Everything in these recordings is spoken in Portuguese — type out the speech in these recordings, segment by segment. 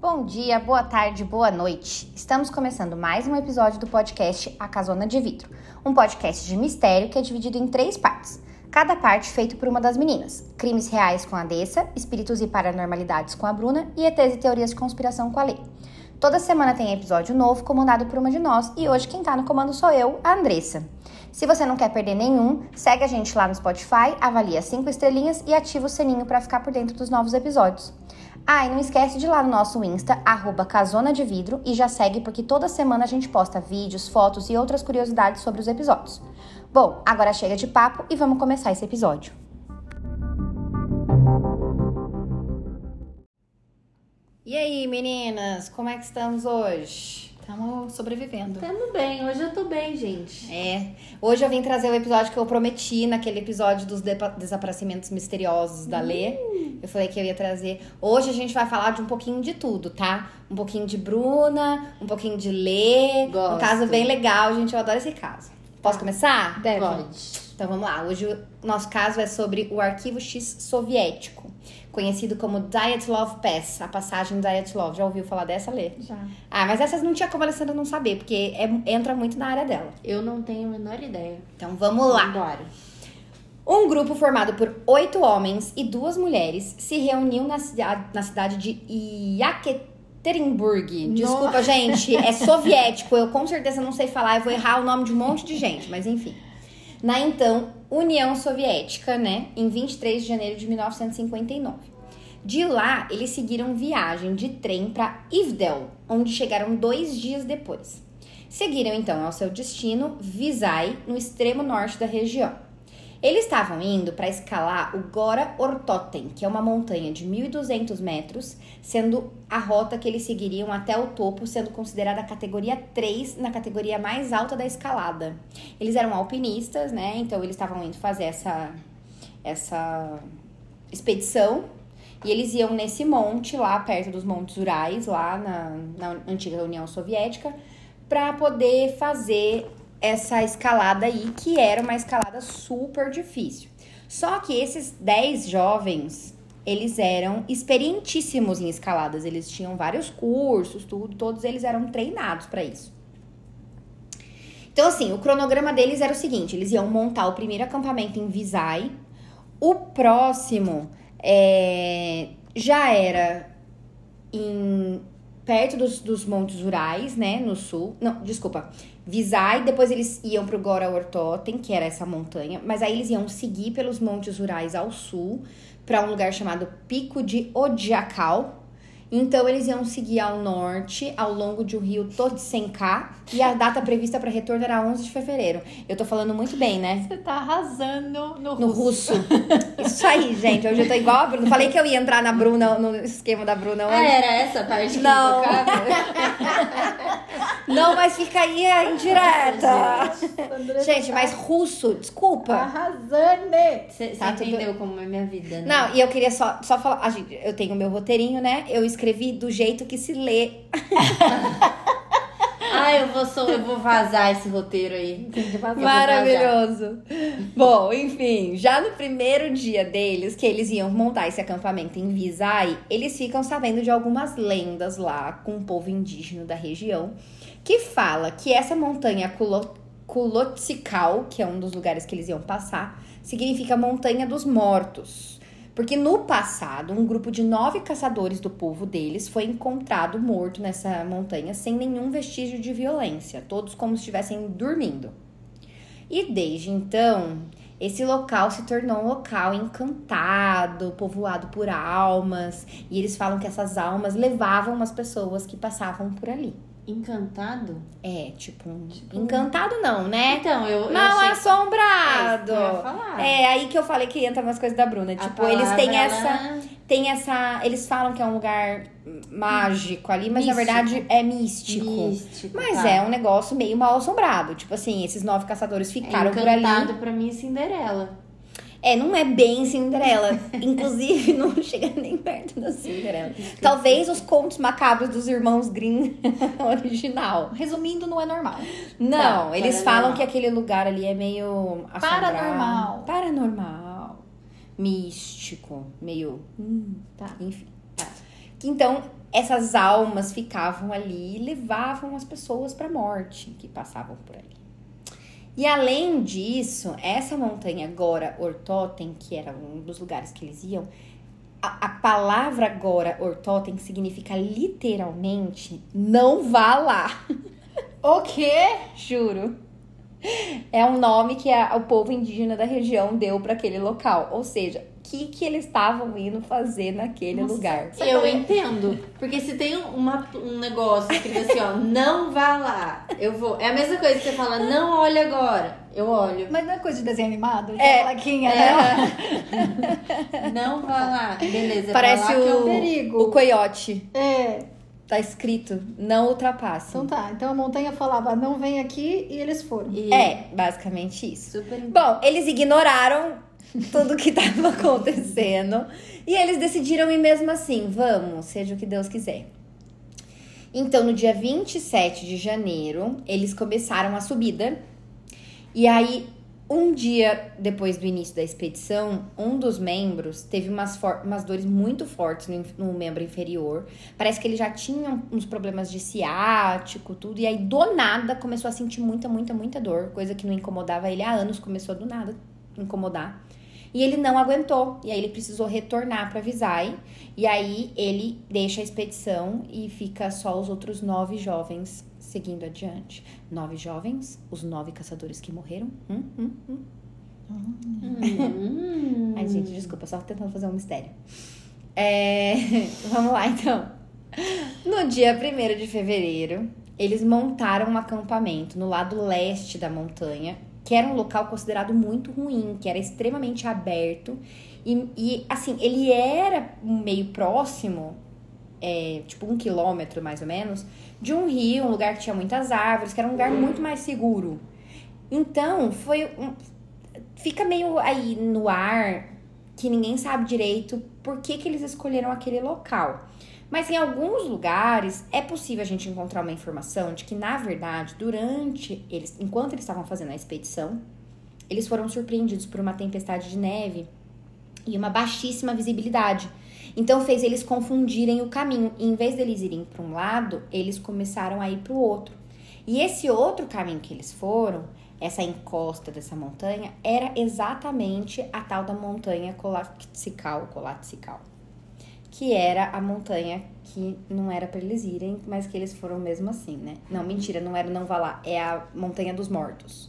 Bom dia, boa tarde, boa noite. Estamos começando mais um episódio do podcast A Casona de Vidro, um podcast de mistério que é dividido em três partes. Cada parte feito por uma das meninas: crimes reais com a Dessa, espíritos e paranormalidades com a Bruna e ETs e teorias de conspiração com a Lê. Toda semana tem episódio novo comandado por uma de nós e hoje quem tá no comando sou eu, a Andressa. Se você não quer perder nenhum, segue a gente lá no Spotify, avalia cinco estrelinhas e ativa o sininho para ficar por dentro dos novos episódios. Ah, e não esquece de ir lá no nosso Insta, arroba Casona de Vidro, e já segue porque toda semana a gente posta vídeos, fotos e outras curiosidades sobre os episódios. Bom, agora chega de papo e vamos começar esse episódio. E aí, meninas, como é que estamos hoje? Estamos sobrevivendo. Tamo bem, hoje eu tô bem, gente. É, hoje eu vim trazer o episódio que eu prometi naquele episódio dos desaparecimentos misteriosos da Lê. Eu falei que eu ia trazer. Hoje a gente vai falar de um pouquinho de tudo, tá? Um pouquinho de Bruna, um pouquinho de Lê. Um Gosto. caso bem legal, gente. Eu adoro esse caso. Posso começar? Deve. Pode. Então vamos lá. Hoje o nosso caso é sobre o Arquivo X soviético, conhecido como Dyatlov Pass, a passagem Dyatlov. Já ouviu falar dessa, Lê? Já. Ah, mas essas não tinha como a Alessandra não saber, porque é- entra muito na área dela. Eu não tenho a menor ideia. Então vamos lá. Bora. Um grupo formado por oito homens e duas mulheres se reuniu na, cida- na cidade de Yekaterinburg. Desculpa, gente, é soviético. Eu com certeza não sei falar, eu vou errar o nome de um monte de gente, mas enfim. Na então União Soviética, né, em 23 de janeiro de 1959. De lá, eles seguiram viagem de trem para Ivdel, onde chegaram dois dias depois. Seguiram então ao seu destino, Visay, no extremo norte da região. Eles estavam indo para escalar o Gora Ortoten, que é uma montanha de 1.200 metros, sendo a rota que eles seguiriam até o topo, sendo considerada a categoria 3 na categoria mais alta da escalada. Eles eram alpinistas, né? Então eles estavam indo fazer essa, essa expedição. E eles iam nesse monte lá, perto dos Montes Urais, lá na, na antiga União Soviética, para poder fazer essa escalada aí, que era uma escalada super difícil. Só que esses 10 jovens, eles eram experientíssimos em escaladas, eles tinham vários cursos, tudo, todos eles eram treinados para isso. Então, assim, o cronograma deles era o seguinte: eles iam montar o primeiro acampamento em Visay, o próximo é, já era em perto dos, dos Montes Urais, né, no sul. Não, desculpa. Visay, depois eles iam pro Gora Ortoten, que era essa montanha, mas aí eles iam seguir pelos Montes Urais ao sul para um lugar chamado Pico de Odiakal. Então eles iam seguir ao norte, ao longo de o rio Totsenka, e a data prevista para retorno era 11 de fevereiro. Eu tô falando muito bem, né? Você tá arrasando no, No russo. Isso aí, gente. Hoje eu tô igual a Bruna. Falei que eu ia entrar na Bruna, no esquema da Bruna Ah, hoje. era essa parte que Não. tocava? Não, mas fica aí a indireta. Andressa Gente, tá mas russo, desculpa. Arrasando! Você Tá tudo- entendeu como é minha vida, né? Não, e eu queria só, só falar. A gente, eu tenho o meu roteirinho, né? Eu escrevi do jeito que se lê. Ah, eu vou, só, eu vou vazar esse roteiro aí. Vazar. Maravilhoso. Bom, enfim, já no primeiro dia deles, que eles iam montar esse acampamento em Visay, eles ficam sabendo de algumas lendas lá com o povo indígena da região, que fala que essa montanha Kulotsikal, que é um dos lugares que eles iam passar, significa Montanha dos Mortos. Porque no passado, um grupo de nove caçadores do povo deles foi encontrado morto nessa montanha sem nenhum vestígio de violência, todos como se estivessem dormindo. E desde então, esse local se tornou um local encantado, povoado por almas, e eles falam que essas almas levavam as pessoas que passavam por ali. Encantado? É, tipo, um encantado não, né? Então, eu, eu Mal achei... assombrado. É, que eu. É aí que eu falei que entra umas coisas da Bruna. A Tipo, eles têm essa, ela- tem essa, eles falam que é um lugar mágico ali, mas na Místico. verdade é místico. Místico, Mas tá. é um negócio meio mal assombrado. Tipo assim, esses nove caçadores ficaram por ali. Encantado pra mim é Cinderela. É, não é bem Cinderela. Inclusive, não chega nem perto da Cinderela. Talvez os contos macabros dos irmãos Grimm original. Resumindo, não é normal. Não, Tá, eles paranormal. falam que aquele lugar ali é meio assombrado. Paranormal. Paranormal. Místico. Meio. hum, Tá. Enfim. Que então essas almas ficavam ali e levavam as pessoas para a morte que passavam por ali. E além disso, essa montanha Gora Ortotem, que era um dos lugares que eles iam, a, a palavra Gora Ortotem significa literalmente não vá lá. O quê? Juro. É um nome que a- o povo indígena da região deu para aquele local. Ou seja, que, que eles estavam indo fazer naquele Nossa, lugar? Eu é? entendo. Porque se tem uma, um negócio escrito assim, ó, não vá lá, eu vou. É a mesma coisa que você fala, não olhe agora. Eu olho. Mas não é coisa de desenho animado? De É. plaquinha, né? Não vá lá. Beleza, é Parece lá que eu o, perigo. o coiote. É. Tá escrito, não ultrapasse. Então tá. Então a montanha falava, não vem aqui, e eles foram. E- É, basicamente isso. Super Bom, eles ignoraram tudo que estava acontecendo e eles decidiram ir mesmo assim, vamos, seja o que Deus quiser. Então, no dia 27 de janeiro, eles começaram a subida. E aí, um dia depois do início da expedição, um dos membros teve umas, umas dores muito fortes no, no membro inferior. Parece que ele já tinha uns problemas de ciático, tudo. E aí, do nada, começou a sentir muita, muita, muita dor. Coisa que não incomodava ele há anos, começou do nada incomodar. E ele não aguentou. E aí, ele precisou retornar para Visay. E aí, ele deixa a expedição e fica só os outros nove jovens seguindo adiante. Nove jovens, os nove caçadores que morreram. Hum, hum, hum. Hum. Ai, gente, desculpa, só tentando fazer um mistério. É, Vamos lá, então. No dia 1 de fevereiro, eles montaram um acampamento no lado leste da montanha, que era um local considerado muito ruim, que era extremamente aberto. E, e, assim, ele era meio próximo, é, tipo um quilômetro mais ou menos, de um rio, um lugar que tinha muitas árvores, que era um lugar muito mais seguro. Então, foi um, fica meio aí no ar que ninguém sabe direito por que, que eles escolheram aquele local. Mas em alguns lugares é possível a gente encontrar uma informação de que, na verdade, durante eles, enquanto eles estavam fazendo a expedição, eles foram surpreendidos por uma tempestade de neve e uma baixíssima visibilidade. Então fez eles confundirem o caminho. E em vez deles irem para um lado, eles começaram a ir para o outro. E esse outro caminho que eles foram, essa encosta dessa montanha, era exatamente a tal da montanha Colatsical, Colatsical, que era a montanha que não era para eles irem, mas que eles foram mesmo assim, né? Não, mentira, não era não vá lá, é a montanha dos mortos.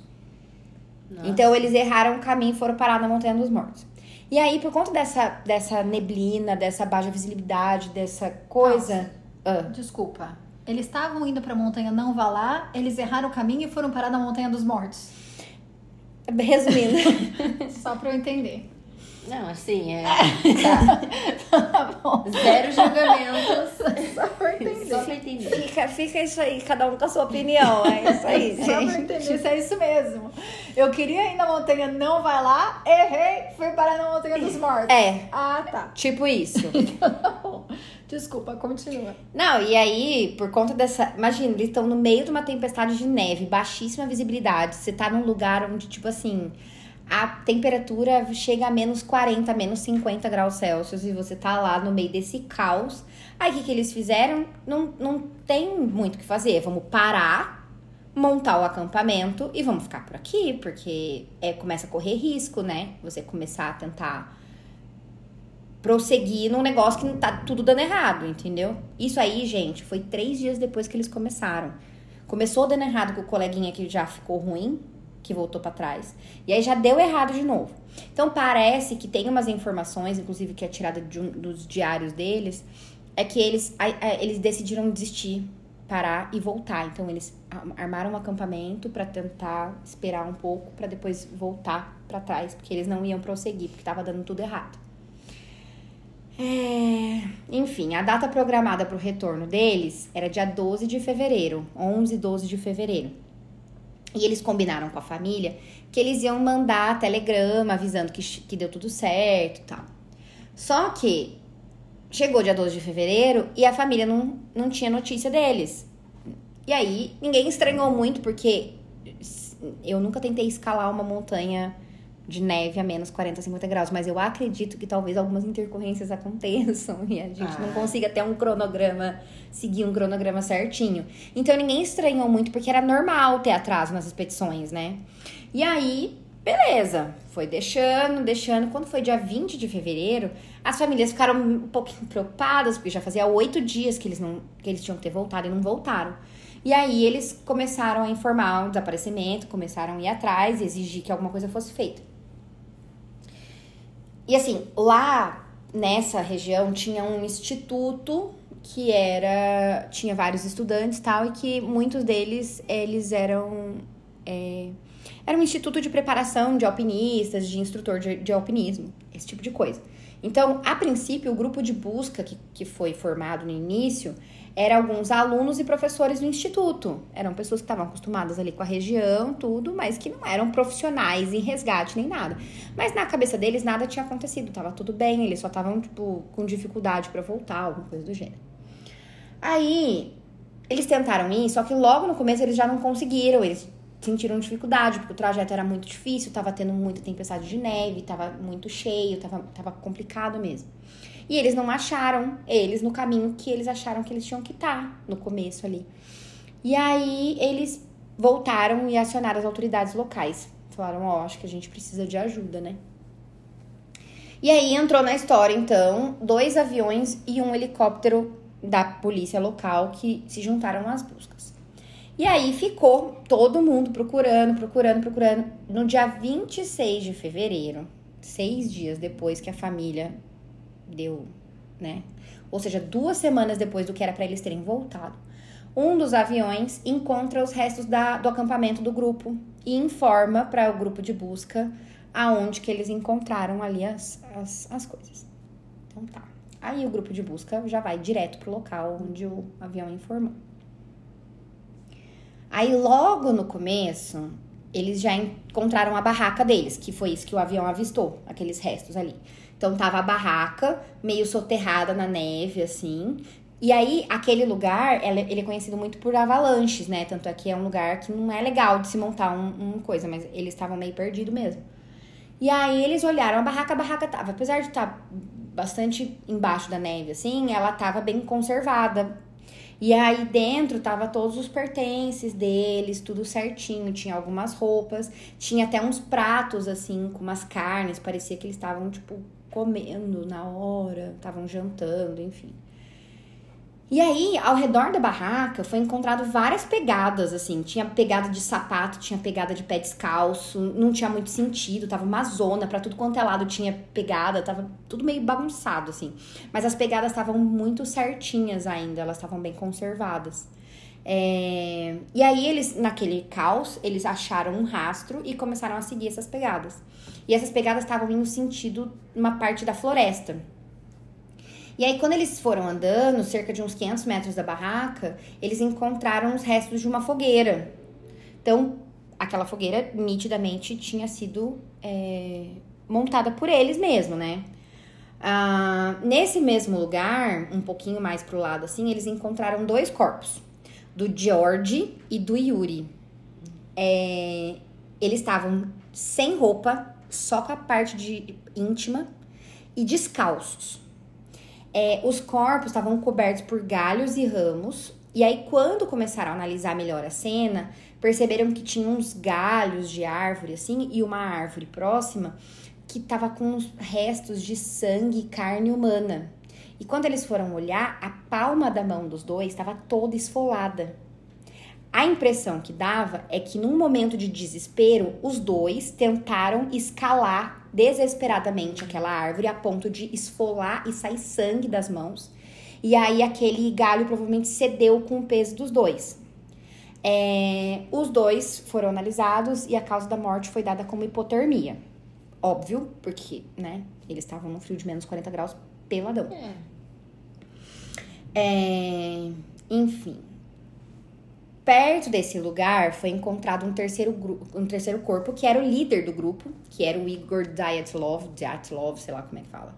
Nossa. Então eles erraram o caminho e foram parar na Montanha dos Mortos. E aí, por conta dessa, dessa neblina, dessa baixa visibilidade, dessa coisa. Ah, Desculpa. Eles estavam indo pra montanha Não Vá Lá, eles erraram o caminho e foram parar na Montanha dos Mortos. resumindo. Só pra eu entender. Não, assim, é. Tá bom. Zero julgamentos. Só pra entender. Só pra entender. fica, fica isso aí, cada um com a sua opinião. É isso aí, Só pra gente. entender se é isso mesmo. Eu queria ir na montanha Não Vai Lá, errei, fui parar na Montanha dos Mortos. É, Ah, tá. tipo isso. Tá bom. Desculpa, continua. Não, e aí, por conta dessa. Imagina, eles estão no meio de uma tempestade de neve, baixíssima visibilidade. Você tá num lugar onde, tipo assim, a temperatura chega a menos 40, menos 50 graus Celsius e você tá lá no meio desse caos. Aí o que, que eles fizeram? Não, não tem muito o que fazer. Vamos parar, montar o acampamento e vamos ficar por aqui, porque é, começa a correr risco, né? Você começar a tentar prosseguir num negócio que tá tudo dando errado, entendeu? Isso aí, gente, foi três dias depois que eles começaram. Começou dando errado com o coleguinha que já ficou ruim, que voltou pra trás. E aí já deu errado de novo. Então parece que tem umas informações, inclusive que é tirada um- dos diários deles, é que eles, eles decidiram desistir, parar e voltar. Então eles armaram um acampamento pra tentar esperar um pouco pra depois voltar pra trás, porque eles não iam prosseguir, porque tava dando tudo errado. É, Enfim, a data programada para o retorno deles era dia 12 de fevereiro, 11 e 12 de fevereiro. E eles combinaram com a família que eles iam mandar telegrama avisando que, que deu tudo certo e tal. Só que chegou dia 12 de fevereiro e a família não, não tinha notícia deles. E aí ninguém estranhou muito porque eu nunca tentei escalar uma montanha de neve a menos 40, 50 graus. Mas eu acredito que talvez algumas intercorrências aconteçam e a gente Ah. não consiga ter um cronograma, seguir um cronograma certinho. Então ninguém estranhou muito, porque era normal ter atraso nas expedições, né? E aí, beleza. Foi deixando, deixando. Quando foi dia 20 de fevereiro, as famílias ficaram um pouquinho preocupadas, porque já fazia oito dias que eles, não, que eles tinham que ter voltado e não voltaram. E aí eles começaram a informar o desaparecimento, começaram a ir atrás e exigir que alguma coisa fosse feita. E assim, lá nessa região tinha um instituto que era tinha vários estudantes tal e que muitos deles eles eram é, era um instituto de preparação de alpinistas, de instrutor de, de alpinismo, esse tipo de coisa. Então, a princípio, o grupo de busca que, que foi formado no início era alguns alunos e professores do instituto. Eram pessoas que estavam acostumadas ali com a região, tudo, mas que não eram profissionais em resgate nem nada. Mas na cabeça deles nada tinha acontecido, tava tudo bem, eles só estavam, tipo, com dificuldade para voltar, alguma coisa do gênero. Aí, eles tentaram ir, só que logo no começo eles já não conseguiram, eles sentiram dificuldade, porque o trajeto era muito difícil, tava tendo muita tempestade de neve, tava muito cheio, tava, tava complicado mesmo. E eles não acharam eles no caminho que eles acharam que eles tinham que estar no começo ali. E aí eles voltaram e acionaram as autoridades locais. Falaram, ó, acho que a gente precisa de ajuda, né? E aí entrou na história, então, dois aviões e um helicóptero da polícia local que se juntaram às buscas. E aí ficou todo mundo procurando, procurando, procurando. No dia 26 de fevereiro, seis dias depois que a família deu, né? Ou seja, duas semanas depois do que era para eles terem voltado, um dos aviões encontra os restos da, do acampamento do grupo e informa para o grupo de busca aonde que eles encontraram ali as, as, as coisas. Então tá. Aí o grupo de busca já vai direto pro local onde o avião informou. Aí logo no começo, eles já encontraram a barraca deles, que foi isso que o avião avistou, aqueles restos ali. Então tava a barraca meio soterrada na neve, assim. E aí, aquele lugar, ele é conhecido muito por avalanches, né? Tanto é que é um lugar que não é legal de se montar um, um coisa, mas eles estavam meio perdidos mesmo. E aí eles olharam a barraca, a barraca tava, apesar de estar bastante embaixo da neve, assim, ela tava bem conservada. E aí dentro tava todos os pertences deles, tudo certinho, tinha algumas roupas, tinha até uns pratos assim com umas carnes, parecia que eles estavam tipo comendo na hora, estavam jantando, enfim. E aí, ao redor da barraca, foi encontrado várias pegadas, assim. Tinha pegada de sapato, tinha pegada de pé descalço, não tinha muito sentido, tava uma zona, pra tudo quanto é lado tinha pegada, tava tudo meio bagunçado, assim. Mas as pegadas estavam muito certinhas ainda, elas estavam bem conservadas. É, E aí, eles, naquele caos, eles acharam um rastro e começaram a seguir essas pegadas. E essas pegadas estavam indo sentido uma parte da floresta. E aí, quando eles foram andando, cerca de uns 500 metros da barraca, eles encontraram os restos de uma fogueira. Então, aquela fogueira nitidamente tinha sido é, montada por eles mesmo, né? Ah, nesse mesmo lugar, um pouquinho mais pro lado assim, eles encontraram dois corpos, do George e do Yuri. É, eles estavam sem roupa, só com a parte de íntima e descalços. É, os corpos estavam cobertos por galhos e ramos. E aí, quando começaram a analisar melhor a cena, perceberam que tinha uns galhos de árvore, assim, e uma árvore próxima que tava com restos de sangue e carne humana. E quando eles foram olhar, a palma da mão dos dois estava toda esfolada. A impressão que dava é que num momento de desespero, os dois tentaram escalar desesperadamente aquela árvore a ponto de esfolar e sair sangue das mãos. E aí aquele galho provavelmente cedeu com o peso dos dois. É, os dois foram analisados e a causa da morte foi dada como hipotermia. Óbvio, porque, né, eles estavam no frio de menos 40 graus peladão. É. É, enfim. Perto desse lugar foi encontrado um terceiro, gru- um terceiro corpo, que era o líder do grupo, que era o Igor Dyatlov, Dyatlov, sei lá como é que fala.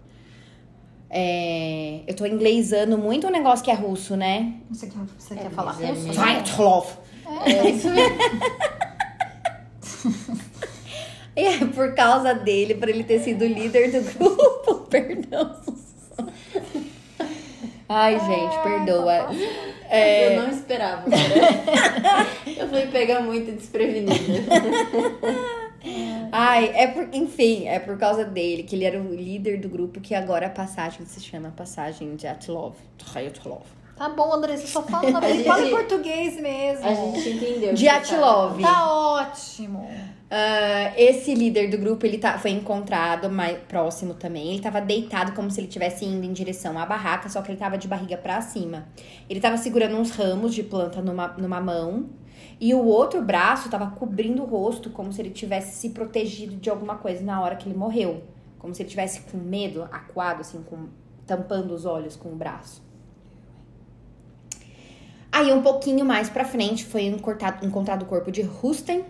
É, eu tô inglesando muito um negócio que é russo, né? Você quer, você É, quer falar é russo? meio- Dyatlov. É isso mesmo. É por causa dele, por ele ter sido líder do grupo. Perdão. Ai, gente, perdoa. É, Eu não esperava. cara. Eu fui pegar muito desprevenida. Ai, é por, enfim, é por causa dele que ele era o líder do grupo que agora a passagem se chama passagem de Atlov. Atlov. Tá bom, Andressa, só fala o nome A dele. Fala em português mesmo. A gente entendeu. De Atlov. Tá ótimo. Ah, esse líder do grupo, ele tá, foi encontrado mais próximo também. Ele tava deitado como se ele estivesse indo em direção à barraca, só que ele tava de barriga pra cima. Ele tava segurando uns ramos de planta numa, numa mão. E o outro braço tava cobrindo o rosto, como se ele tivesse se protegido de alguma coisa na hora que ele morreu. Como se ele tivesse com medo, acuado, assim, com, tampando os olhos com o braço. Aí, um pouquinho mais pra frente, foi encortado- encontrado o corpo de Rusten,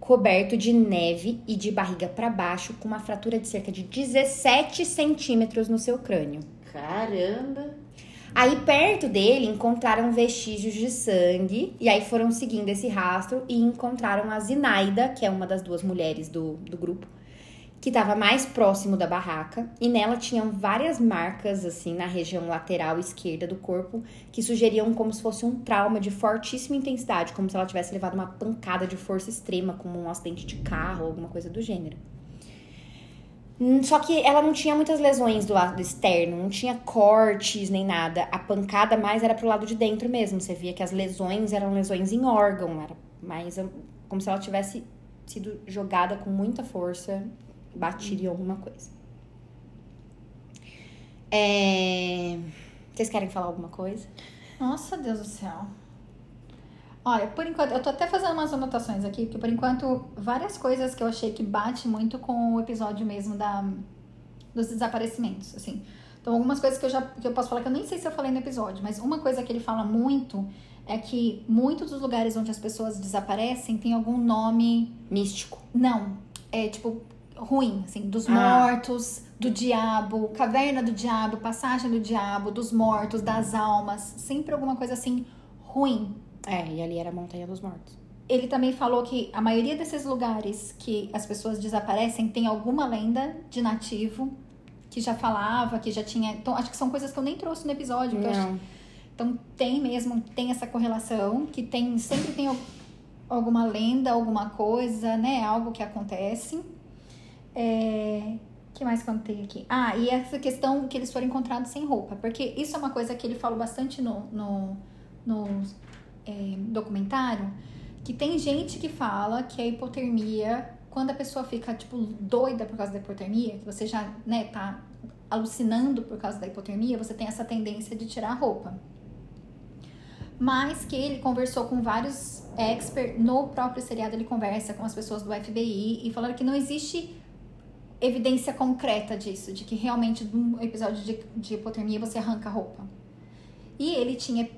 coberto de neve e de barriga pra baixo, com uma fratura de cerca de 17 centímetros no seu crânio. Caramba. Aí, perto dele, encontraram vestígios de sangue, e aí foram seguindo esse rastro e encontraram a Zinaida, que é uma das duas mulheres do, do grupo, que estava mais próximo da barraca, e nela tinham várias marcas, assim, na região lateral esquerda do corpo, que sugeriam como se fosse um trauma de fortíssima intensidade, como se ela tivesse levado uma pancada de força extrema, como um acidente de carro, alguma coisa do gênero. Hum, Só que ela não tinha muitas lesões do lado externo, não tinha cortes nem nada. A pancada mais era pro lado de dentro mesmo. Você via que as lesões eram lesões em órgão, era mais como se ela tivesse sido jogada com muita força, batida em alguma coisa. É... Vocês querem falar alguma coisa? Nossa, Deus do céu. Olha, por enquanto, eu tô até fazendo umas anotações aqui, porque por enquanto, várias coisas que eu achei que bate muito com o episódio mesmo da, dos desaparecimentos, assim. Então, algumas coisas que eu já que eu posso falar que eu nem sei se eu falei no episódio, mas uma coisa que ele fala muito é que muitos dos lugares onde as pessoas desaparecem tem algum nome. Místico. Não, é tipo ruim, assim, dos Ah. mortos, do diabo, caverna do diabo, passagem do diabo, dos mortos, das almas, sempre alguma coisa assim ruim. É, e ali era a Montanha dos Mortos. Ele também falou que a maioria desses lugares que as pessoas desaparecem tem alguma lenda de nativo que já falava, que já tinha. Então, acho que são coisas que eu nem trouxe no episódio. acho-. Então, tem mesmo, tem essa correlação, que tem sempre tem al- alguma lenda, alguma coisa, né? Algo que acontece. É... que mais eu tenho aqui? Ah, e essa questão que eles foram encontrados sem roupa. Porque isso é uma coisa que ele falou bastante no, no, no é, documentário. Que tem gente que fala que a hipotermia, quando a pessoa fica, tipo, doida por causa da hipotermia, que você já, né, tá alucinando por causa da hipotermia, você tem essa tendência de tirar a roupa. Mas que ele conversou com vários experts, no próprio seriado ele conversa com as pessoas do FBI e falaram que não existe evidência concreta disso, de que realmente num episódio de, de hipotermia você arranca a roupa. E ele tinha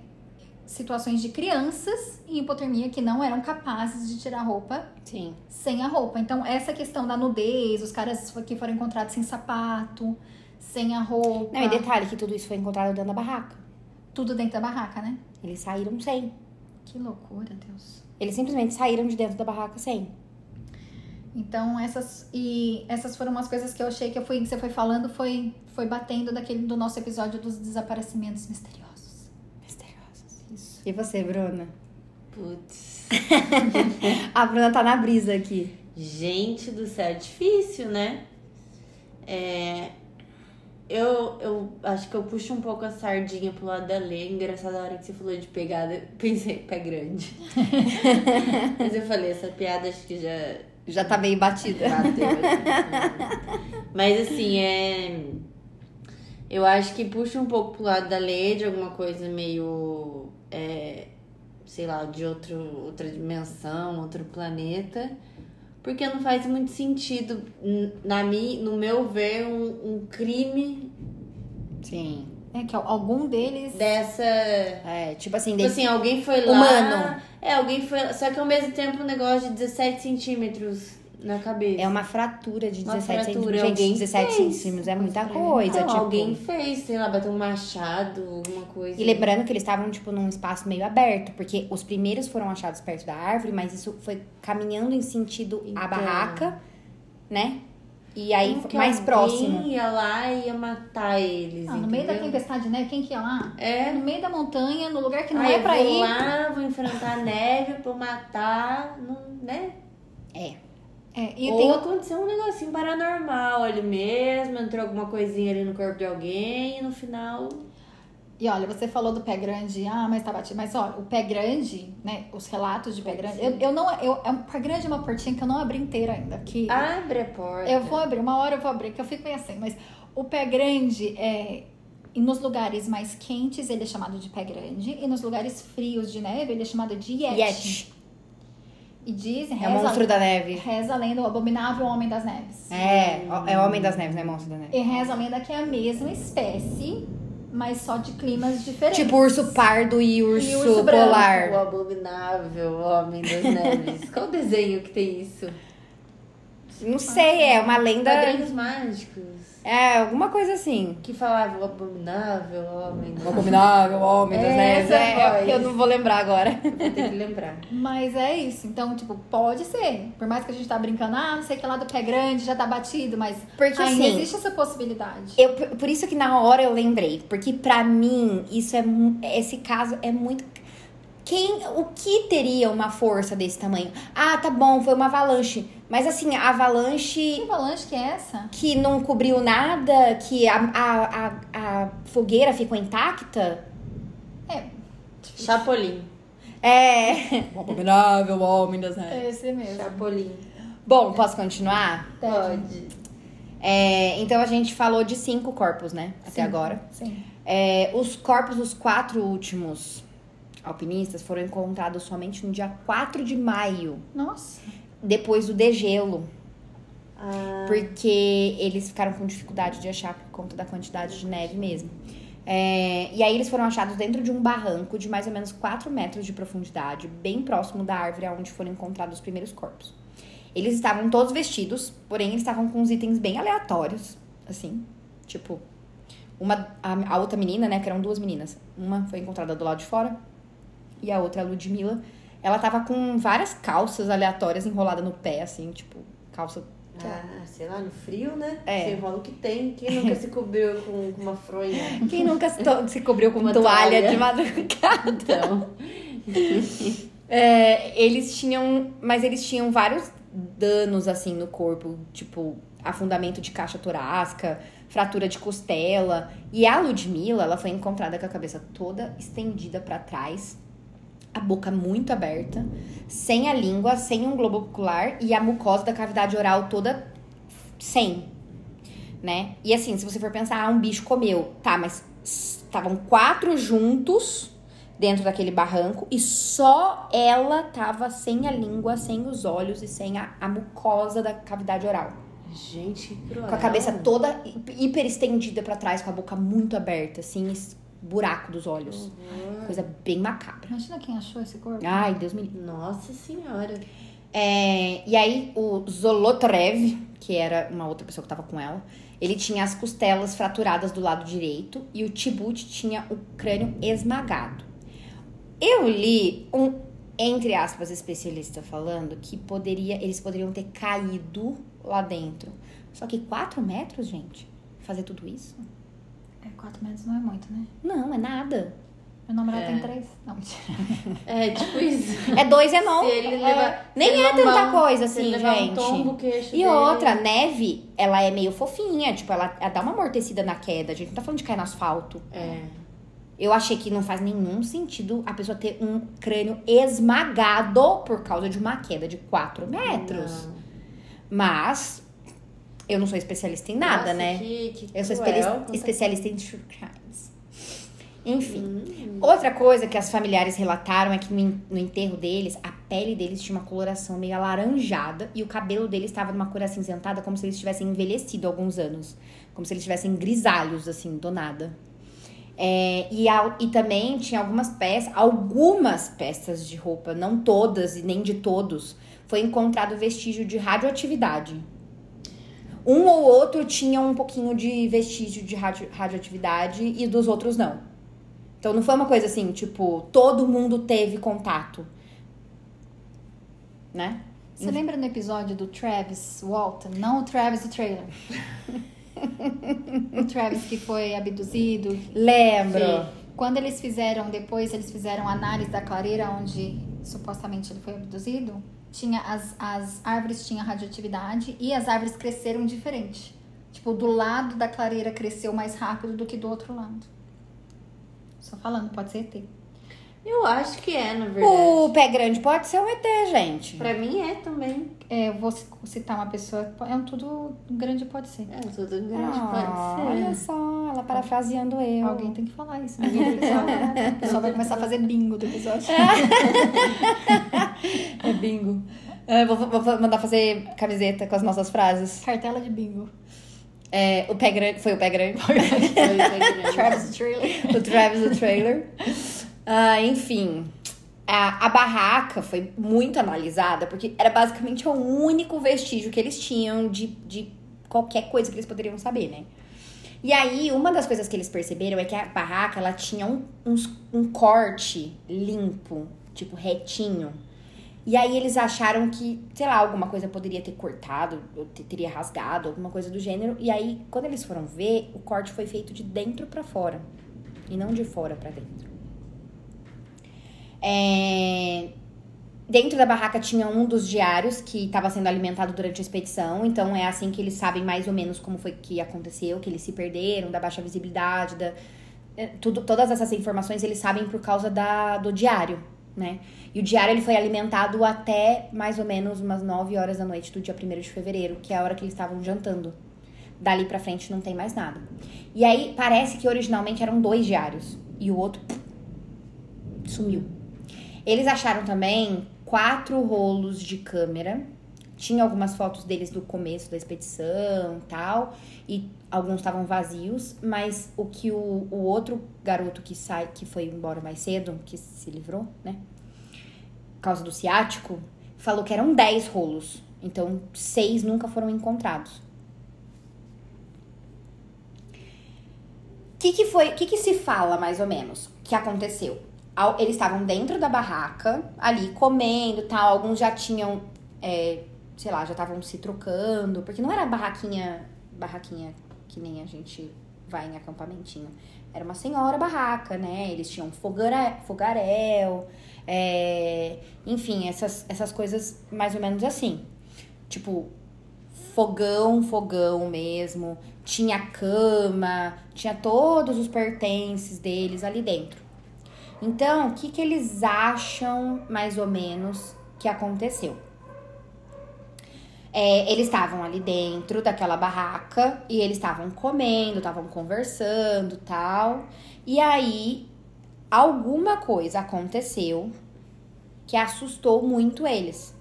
situações de crianças em hipotermia que não eram capazes de tirar a roupa Sim. sem a roupa. Então, essa questão da nudez, os caras que foram encontrados sem sapato, sem a roupa, Não, e detalhe que tudo isso foi encontrado dentro da barraca. tudo dentro da barraca, né? Eles saíram sem. Que loucura, Deus. Eles simplesmente saíram de dentro da barraca sem. Então, essas e essas foram umas coisas que eu achei que eu fui, que você foi falando, foi foi batendo daquele do nosso episódio dos desaparecimentos misteriosos. Misteriosos. Isso. E você, Bruna? Putz. A Bruna tá na brisa aqui. Gente do céu, é difícil, né? É, eu, eu acho que eu puxo um pouco a sardinha pro lado da Lê. Engraçado, a hora que você falou de pegada, eu pensei, pé grande. Mas eu falei, essa piada acho que já Já tá meio batida. bateu. assim. Mas assim, é. Eu acho que puxa um pouco pro lado da Lê, de alguma coisa meio. é, sei lá, de outro, outra dimensão, outro planeta. Porque não faz muito sentido, na mi, no meu ver, um, um crime Sim. É que algum deles dessa. É, tipo assim, Tipo assim, alguém foi lá. Humano. É, alguém foi lá. Só que ao mesmo tempo um negócio de 17 centímetros na cabeça. é uma fratura de Uma 17 fratura, centímetros. Alguém 17 fez. centímetros é muita Coisa. Não, tipo... alguém fez, sei lá, bateu um machado, alguma coisa. E lembrando que eles estavam, tipo, num espaço meio aberto, porque os primeiros foram achados perto da árvore, mas isso foi caminhando em sentido à Então. barraca né? E aí, Como mais alguém próximo. ia lá e ia matar eles. Ah, no meio da tempestade de neve, quem que ia lá? É. No meio da montanha, no lugar que não Aí é pra vou ir. lá, vou enfrentar a neve pra matar, não, né? É. É, e Ou tem aconteceu um negocinho paranormal ali mesmo, entrou alguma coisinha ali no corpo de alguém e no final. E olha, você falou do pé grande, ah, mas tá batido. Mas olha, o pé grande, né? Os relatos de pé grande. Eu, eu não. Eu, é um pé grande é uma portinha que eu não abri inteira ainda. Que Abre a porta. eu vou abrir, uma hora eu vou abrir, que eu fico meio assim. Mas o pé grande é. E nos lugares mais quentes ele é chamado de pé grande. E nos lugares frios de neve ele é chamado de Yeti. Yeti. E dizem, É o monstro da neve. reza a lenda, o abominável homem das neves. É, é o Homem das Neves, não é monstro da neve. E reza a lenda que é a mesma espécie, mas só de climas diferentes. Tipo urso pardo e urso, urso branco. O polar. abominável homem das neves. Qual desenho que tem isso? Não sei, é uma lenda. Quadrinhos mágicos. É, alguma coisa assim. Que falava o abominável homem O abominável homem das É, neves. É, voz. eu não vou lembrar agora. Vou ter que lembrar. Mas é isso. Então, tipo, pode ser. Por mais que a gente tá brincando, ah, não sei que lá do pé grande já tá batido, mas Porque, ainda assim, existe essa possibilidade. Eu, por isso que na hora eu lembrei, porque pra mim isso é esse caso é muito quem o que teria uma força desse tamanho? Ah, tá bom, foi uma avalanche, mas assim, a Que avalanche avalanche que é essa? que não cobriu nada, que a, a, a, a fogueira ficou intacta? É, Chapolin. É. O abominável homem das neves. é esse mesmo. Chapolin. Bom, posso continuar? Pode. É, então a gente falou de cinco corpos, né? Até Sim. agora. Sim. É, os corpos dos quatro últimos alpinistas foram encontrados somente no dia 4 de maio, Nossa. Depois do degelo, Ah, porque eles ficaram com dificuldade de achar por conta da quantidade de neve mesmo. É, e aí eles foram achados dentro de um barranco de mais ou menos 4 metros de profundidade, bem próximo da árvore onde foram encontrados os primeiros corpos. Eles estavam todos vestidos, porém eles estavam com uns itens bem aleatórios, assim, tipo, uma, a, a outra menina, né, que eram duas meninas, uma foi encontrada do lado de fora e a outra, a Ludmilla, ela tava com várias calças aleatórias enroladas no pé, assim, tipo, calça ah, sei lá, no frio, né? É. Você enrola o que tem. Quem nunca se cobriu com, com uma fronha? Quem nunca se, se cobriu com Uma toalha, toalha. de madrugada? Então. É, eles tinham. Mas eles tinham vários danos, assim, no corpo. Tipo, afundamento de caixa torácica, fratura de costela. E a Ludmilla, ela foi encontrada com a cabeça toda estendida pra trás. A boca muito aberta, sem a língua, sem um globo ocular e a mucosa da cavidade oral toda sem, né? E assim, se você for pensar, ah, um bicho comeu. Tá, mas estavam quatro juntos dentro daquele barranco e só ela tava sem a língua, sem os olhos e sem a, a mucosa da cavidade oral. Gente, cruel. Com a cabeça toda hi- hiper estendida pra trás, com a boca muito aberta, assim, buraco dos olhos. Horror. Coisa bem macabra. Imagina quem achou esse corpo. Ai, Deus me livre. Nossa senhora. É, e aí, o Zolotrev, que era uma outra pessoa que tava com ela, ele tinha as costelas fraturadas do lado direito e o Tibut tinha o crânio esmagado. Eu li um, entre aspas, especialista falando que poderia, eles poderiam ter caído lá dentro. Só que 4 metros, gente, fazer tudo isso? É, 4 metros não é muito, né? Não, é nada. Meu namorado É. tem 3. Não, mentira. É, tipo isso. É dois, é não. Se ele levar- Nem se ele é tanta coisa se assim, ele levar gente. Um tombo, o queixo E dele- outra, neve, ela é meio fofinha, tipo, ela, ela dá uma amortecida na queda. A gente não tá falando de cair no asfalto. É. Eu achei que não faz nenhum sentido a pessoa ter um crânio esmagado por causa de uma queda de 4 metros. Não. Mas eu não sou especialista em nada, Nossa, né? Que, que Eu sou cruel, especialista em true crimes. Enfim. Hum. Outra coisa que as familiares relataram é que no, no enterro deles, a pele deles tinha uma coloração meio alaranjada e o cabelo deles estava numa cor acinzentada, como se eles tivessem envelhecido há alguns anos. Como se eles tivessem grisalhos, assim, do nada. É, e, e também tinha algumas peças, algumas peças de roupa, não todas e nem de todos, foi encontrado vestígio de radioatividade. Um ou outro tinha um pouquinho de vestígio de radio- radioatividade e dos outros não. Então não foi uma coisa assim, tipo, todo mundo teve contato. Né? Você lembra no episódio do Travis Walton? Não o Travis do trailer. o Travis que foi abduzido. Lembro. Quando eles fizeram, depois eles fizeram análise da clareira onde supostamente ele foi abduzido, tinha as, as árvores tinham radioatividade e as árvores cresceram diferente. Tipo, do lado da clareira cresceu mais rápido do que do outro lado. Só falando, pode ser ET. Eu acho que é, na verdade. O pé grande pode ser um ET, gente. Pra mim é também. É, eu vou ci- citar uma pessoa, é um tudo grande pode ser. É, tudo grande Ah, pode ser. olha só, ela parafraseando eu. Alguém tem que falar isso. né? O pessoal, o vai começar a fazer bingo do episódio. É bingo. É, vou, vou- mandar fazer camiseta com as nossas frases. Cartela de bingo. É, o pé grande. Foi o pé grande. Foi o pé grande. Travis Trailer. o Travis o trailer. Ah, enfim. A, a barraca foi muito analisada, porque era basicamente o único vestígio que eles tinham de, de qualquer coisa que eles poderiam saber, né? E aí, uma das coisas que eles perceberam é que a barraca, ela tinha um, uns- um corte limpo, tipo, retinho. E aí, eles acharam que, sei lá, alguma coisa poderia ter cortado, ou te- teria rasgado, alguma coisa do gênero. E aí, quando eles foram ver, o corte foi feito de dentro pra fora. E não de fora pra dentro. É, Dentro da barraca tinha um dos diários que estava sendo alimentado durante a expedição, então é assim que eles sabem mais ou menos como foi que aconteceu, que eles se perderam, da baixa visibilidade, da, é, tudo, todas essas informações eles sabem por causa da, do diário, né? E o diário ele foi alimentado até mais ou menos umas 9 horas da noite do dia 1 de fevereiro, que é a hora que eles estavam jantando. Dali pra frente não tem mais nada. E aí parece que originalmente eram dois diários e o outro sumiu. Eles acharam também quatro rolos de câmera. Tinha algumas fotos deles do começo da expedição tal. E alguns estavam vazios. Mas o que o, o outro garoto que sai, que foi embora mais cedo, que se livrou, né? Por causa do ciático, falou que eram 10 rolos. Então, seis nunca foram encontrados. O que, que foi? O que, que se fala, mais ou menos, que aconteceu? Eles estavam dentro da barraca, ali comendo tal. Alguns já tinham, é, sei lá, já estavam se trocando, porque não era barraquinha, barraquinha que nem a gente vai em acampamentinho. Era uma senhora barraca, né? Eles tinham fogara, fogaréu, é, enfim, essas, essas coisas mais ou menos assim. Tipo, fogão, fogão mesmo. Tinha cama, tinha todos os pertences deles ali dentro. Então, o que, que eles acham mais ou menos que aconteceu? É, eles estavam ali dentro daquela barraca e eles estavam comendo, estavam conversando tal. E aí, alguma coisa aconteceu que assustou muito eles.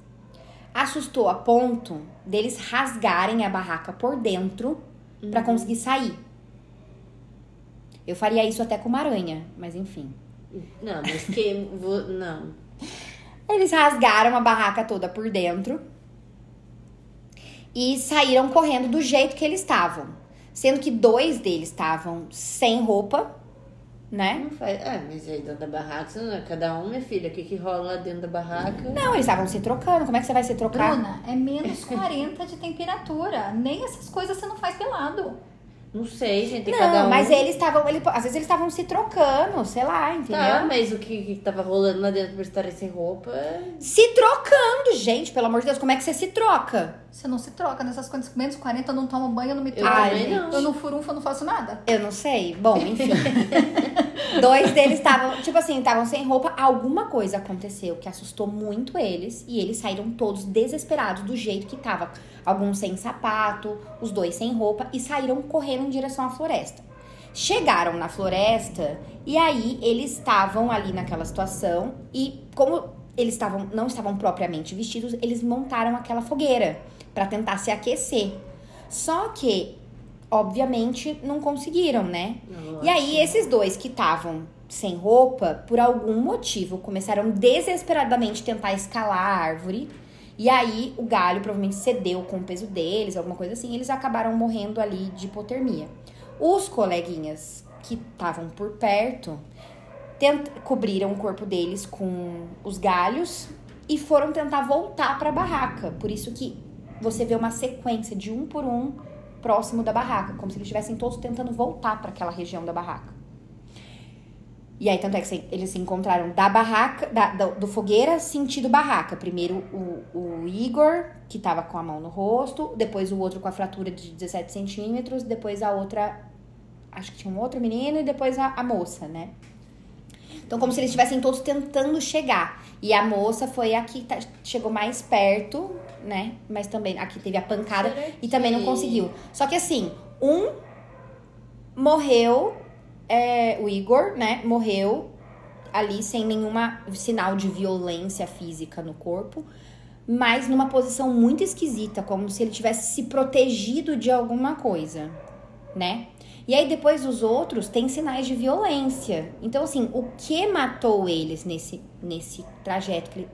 Assustou a ponto deles rasgarem a barraca por dentro pra conseguir sair. Eu faria isso até com uma aranha, mas enfim. Não, mas que. vou- Não. Eles rasgaram a barraca toda por dentro e saíram correndo do jeito que eles estavam. Sendo que dois deles estavam sem roupa, né? Não faz. É, mas aí dentro da barraca, você não é cada um, minha filha. O que, que rola lá dentro da barraca? Não, eles estavam se trocando. Como é que você vai se trocar? Bruna, é menos 40 de temperatura. Nem essas coisas você não faz pelado. Não sei, gente. tem cada Não, um. mas eles estavam. ele- às vezes eles estavam se trocando, sei lá, entendeu? Tá, mas o que, que tava rolando lá dentro por estarem sem roupa. Se trocando, gente, pelo amor de Deus, como é que você se troca? Você não se troca nessas coisas. Menos 40 eu não tomo banho, eu não me Eu troco. também não. Eu não furunfo, eu não faço nada. Eu não sei. Bom, enfim. Dois deles estavam, tipo assim, estavam sem roupa. Alguma coisa aconteceu que assustou muito eles. E eles saíram todos desesperados do jeito que tava. Alguns sem sapato, os dois sem roupa. E saíram correndo em direção à floresta. Chegaram na floresta e aí eles estavam ali naquela situação. E como eles estavam, não estavam propriamente vestidos, eles montaram aquela fogueira para tentar se aquecer. Só que, obviamente, não conseguiram, né? E aí, esses dois que estavam sem roupa, por algum motivo, começaram desesperadamente tentar escalar a árvore. E aí, o galho provavelmente cedeu com o peso deles, alguma coisa assim. Eles acabaram morrendo ali de hipotermia. Os coleguinhas que estavam por perto cobriram o corpo deles com os galhos e foram tentar voltar para a barraca. Por isso que você vê uma sequência de um por um próximo da barraca, como se eles estivessem todos tentando voltar para aquela região da barraca. E aí, tanto é que eles se encontraram da barraca, da, do, do fogueira, sentido barraca. Primeiro o, o Igor, que tava com a mão no rosto, depois o outro com a fratura de 17 centímetros, depois a outra, acho que tinha um outro menino, e depois a, a moça, né? Então, como se eles estivessem todos tentando chegar. E a moça foi a que tá, chegou mais perto, né? Mas também aqui teve a pancada e também não conseguiu. Só que assim, um morreu, é, o Igor, né? Morreu ali sem nenhuma sinal de violência física no corpo, mas numa posição muito esquisita, como se ele tivesse se protegido de alguma coisa, né? E aí depois os outros têm sinais de violência. Então assim, o que matou eles nesse nesse trajeto?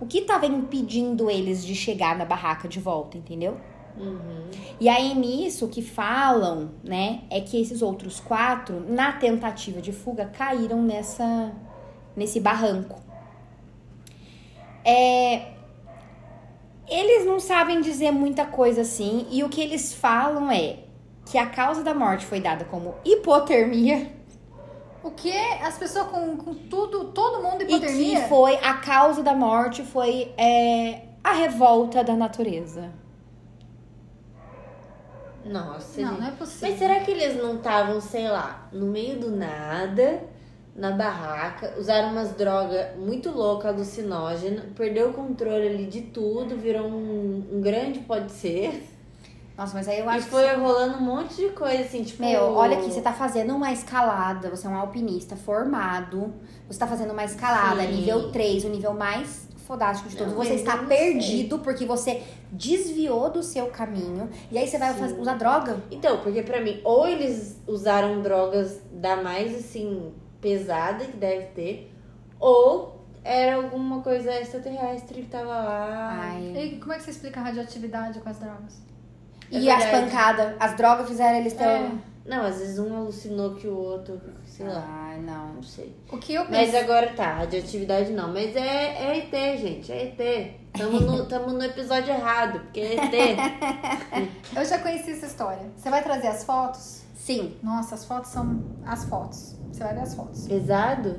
O que estava impedindo eles de chegar na barraca de volta, entendeu? Uhum. E aí nisso o que falam, né, é que esses outros quatro, na tentativa de fuga, caíram nessa nesse barranco. É, eles não sabem dizer muita coisa assim, e o que eles falam é que a causa da morte foi dada como hipotermia O que? As pessoas com, com tudo, todo mundo e hipotermia? que foi a causa da morte foi é, a revolta da natureza. Nossa, Não, gente. não é possível. Mas será que eles não estavam, sei lá, no meio do nada, na barraca, usaram umas drogas muito loucas, alucinógenas, perdeu o controle ali de tudo, virou um, um grande pode ser. Nossa, mas aí eu E acho que foi rolando um monte de coisa, assim, tipo. Meu, olha aqui, você tá fazendo uma escalada, você é um alpinista formado, você tá fazendo uma escalada, Sim. nível 3, o nível mais fodástico de todos. Não, você está não sei. perdido porque você desviou do seu caminho. E aí você vai fazer- usar droga? Então, porque pra mim, ou eles usaram drogas da mais, assim, pesada que deve ter, ou era alguma coisa extraterrestre que tava lá. Ai. E como é que você explica a radioatividade com as drogas? É e as verdade. pancadas, as drogas fizeram eles ter. É. Não, às vezes um alucinou que o outro, sei lá. Ai, não. Não sei. O que eu Mas penso... agora tá, radioatividade não. Mas é, é ET, gente. É ET. Tamo no, tamo no episódio errado, porque é ET. Eu já conheci essa história. Você vai trazer as fotos? Sim. Nossa, as fotos são as fotos. Você vai ver as fotos. Pesado?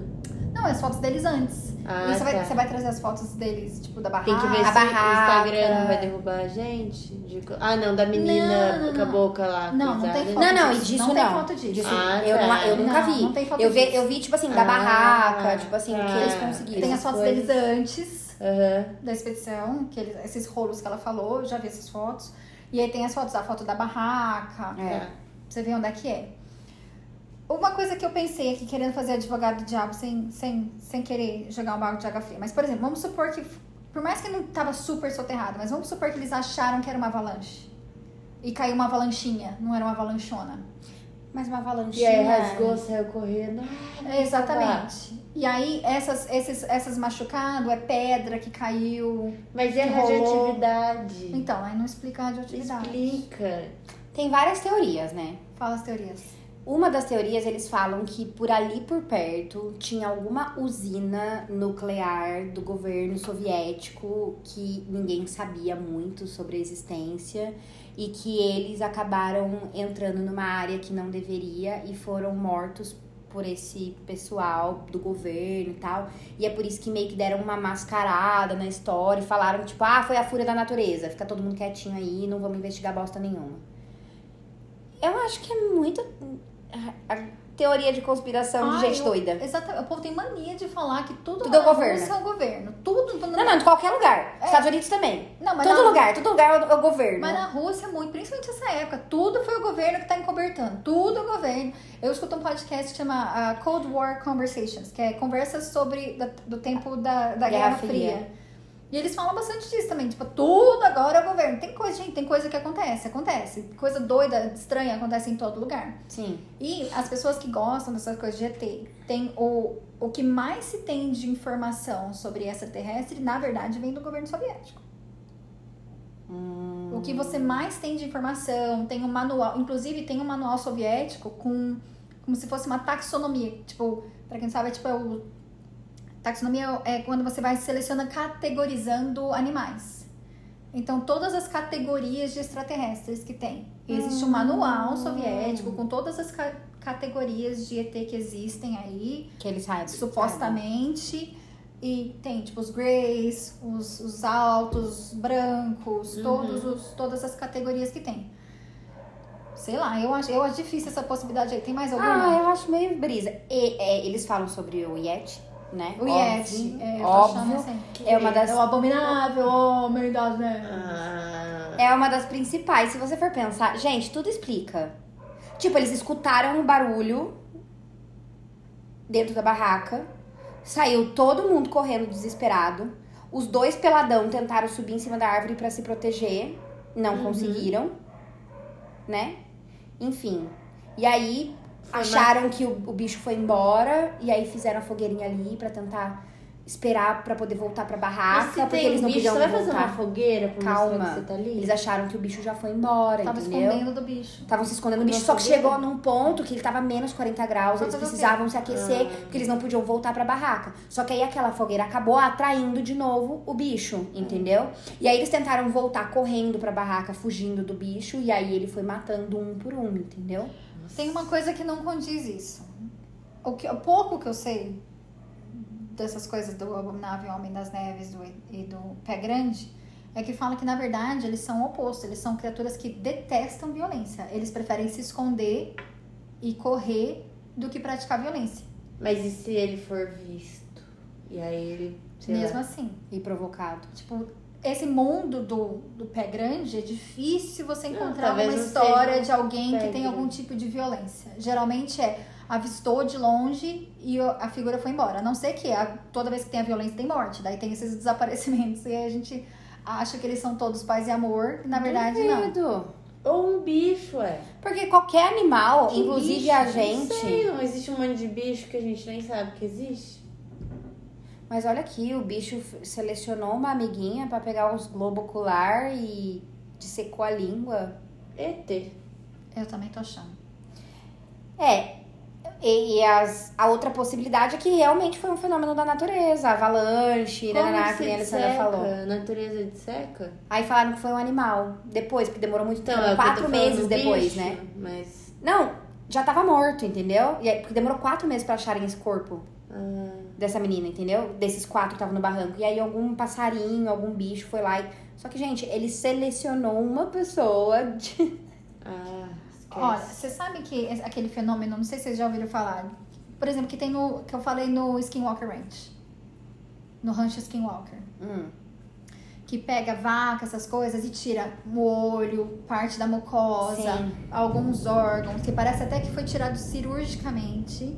Não, as fotos deles antes. Ah, e você, vai, tá. você vai trazer as fotos deles, tipo, da barraca. Tem que ver se barraca. o Instagram não vai derrubar a gente. de Ah, não, da menina Não, não, com a boca lá. Não, não tem foto. Não, não, e disso. disso Não não. tem foto disso. Disso Ah, eu, tá. eu nunca vi. não tem foto eu, vi disso. eu vi, tipo assim, da Ah, barraca, tipo assim, o que eles tá. conseguiram. Tem as fotos coisas. deles antes Aham. da expedição, que eles, esses rolos que ela falou, eu já vi essas fotos. E aí tem as fotos, a foto da barraca, É. Tá. pra você ver onde é que é. Uma coisa que eu pensei aqui, querendo fazer advogado do diabo sem, sem, sem querer jogar um balde de água fria. Mas, por exemplo, vamos supor que, por mais que não tava super soterrado, mas vamos supor que eles acharam que era uma avalanche. E caiu uma avalanchinha, não era uma avalanchona. Mas uma E avalanchina. aí rasgou, saiu correndo. É, Exatamente. E aí, essas, esses, essas machucados, é pedra que caiu. Mas e a Que rolou. radioatividade? Então, aí não explica a radioatividade. Explica. Tem várias teorias, né? Fala as teorias. Uma das teorias, eles falam que por ali por perto tinha alguma usina nuclear do governo soviético que ninguém sabia muito sobre a existência e que eles acabaram entrando numa área que não deveria e foram mortos por esse pessoal do governo e tal. E é por isso que meio que deram uma mascarada na história e falaram, tipo, ah, foi a fúria da natureza, fica todo mundo quietinho aí, não vamos investigar bosta nenhuma. Eu acho que é muito a teoria de conspiração de gente eu- doida. Exatamente. O povo tem mania de falar que tudo, Tudo é o governo. Rússia é o governo. Tudo. Não, não, de qualquer lugar. Estados Unidos também. Não, mas todo lugar, todo lugar é o- é o governo. Mas na Rússia, muito, principalmente nessa época, tudo foi o governo que tá encobertando. Tudo é o governo. Eu escuto um podcast que chama ah, Cold War Conversations, que é conversas sobre da- do tempo da, da Guerra Guerra, Fria. Fria. E eles falam bastante disso também, tipo, tudo agora é o governo. Tem coisa, gente, tem coisa que acontece, acontece. Coisa doida, estranha, acontece em todo lugar. Sim. E as pessoas que gostam dessas coisas de ET, tem o, o que mais se tem de informação sobre extraterrestre, na verdade, vem do governo soviético. Hum, O que você mais tem de informação, tem um manual, inclusive tem um manual soviético com como se fosse uma taxonomia, tipo, pra quem sabe, é tipo é o Taxonomia é quando você vai selecionando, categorizando animais. Então, todas as categorias de extraterrestres que tem. Existe um manual soviético com todas as ca- categorias de ET que existem aí, Que eles saibam. supostamente. E tem, tipo, os greys, os, os altos, brancos, todos os, todas as categorias que tem. Sei lá, eu acho, eu acho difícil essa possibilidade aí. Tem mais alguma? Ah, eu acho meio brisa. E, é, eles falam sobre o Yeti, né? o Yeti. Óbvio, É, eu tô achando óbvio. assim. É uma das É o abominável homem das neves. Ah, É uma das principais. Se você for pensar, gente, tudo explica. Tipo, eles escutaram um barulho dentro da barraca. Saiu todo mundo correndo desesperado. Os dois peladão tentaram subir em cima da árvore pra se proteger. Não conseguiram. Né? Enfim. E aí acharam que o, o bicho foi embora. E aí fizeram a fogueirinha ali pra tentar esperar pra poder voltar pra barraca. Porque eles não bicho, podiam você vai fazer voltar. uma fogueira mostrar Calma. que você tá ali? Eles acharam que o bicho já foi embora, Tava entendeu? escondendo do bicho. Estavam se escondendo do bicho, só que fogueira? chegou num ponto que ele tava menos 40 graus, eles precisavam se aquecer, Ah. porque eles não podiam voltar pra barraca. Só que aí aquela fogueira acabou atraindo de novo o bicho, entendeu? E aí eles tentaram voltar correndo pra barraca, fugindo do bicho, e aí ele foi matando um por um, entendeu? Tem uma coisa que não condiz isso. O, que, o pouco que eu sei dessas coisas do Abominável Homem das Neves do, e do Pé Grande é que fala que, na verdade, eles são o oposto. Eles são criaturas que detestam violência. Eles preferem se esconder e correr do que praticar violência. Mas e se ele for visto? E aí ele, Mesmo lá. assim. E provocado. Tipo, esse mundo do, do pé grande é difícil você encontrar talvez uma não história de alguém que tem algum tipo de violência. Geralmente é avistou de longe e a figura foi embora. A não ser que a- toda vez que tem a violência tem morte. Daí tem esses desaparecimentos. E aí a gente acha que eles são todos paz e amor. E na verdade não. Duvido. Ou um bicho, é. Porque qualquer animal, inclusive bicho? a Não gente. sei, não existe um monte de bicho que a gente nem sabe que existe. Mas olha aqui, o bicho selecionou uma amiguinha pra pegar os globo ocular e dissecou a língua. ET. Eu também tô achando. É. E, e as, a outra possibilidade é que realmente foi um fenômeno da natureza, avalanche, nananá, que se nem a Alessandra falou. A natureza de seca? Aí falaram que foi um animal. Depois, porque demorou muito tempo. é o que eu tô quatro meses depois, bicho, né? Mas. Não, já tava morto, entendeu? E aí, porque demorou quatro meses pra acharem esse corpo ah, dessa menina, entendeu? Desses quatro que estavam no barranco. E aí algum passarinho, algum bicho foi lá e. Só que, gente, ele selecionou uma pessoa de. ah, esquece. Olha, você sabe que aquele fenômeno, não sei se vocês já ouviram falar, por exemplo, que tem no. que eu falei no Skinwalker Ranch. No rancho Skinwalker. Hum. que pega vaca, essas coisas, e tira o olho, parte da mucosa, Sim. alguns órgãos, que parece até que foi tirado cirurgicamente.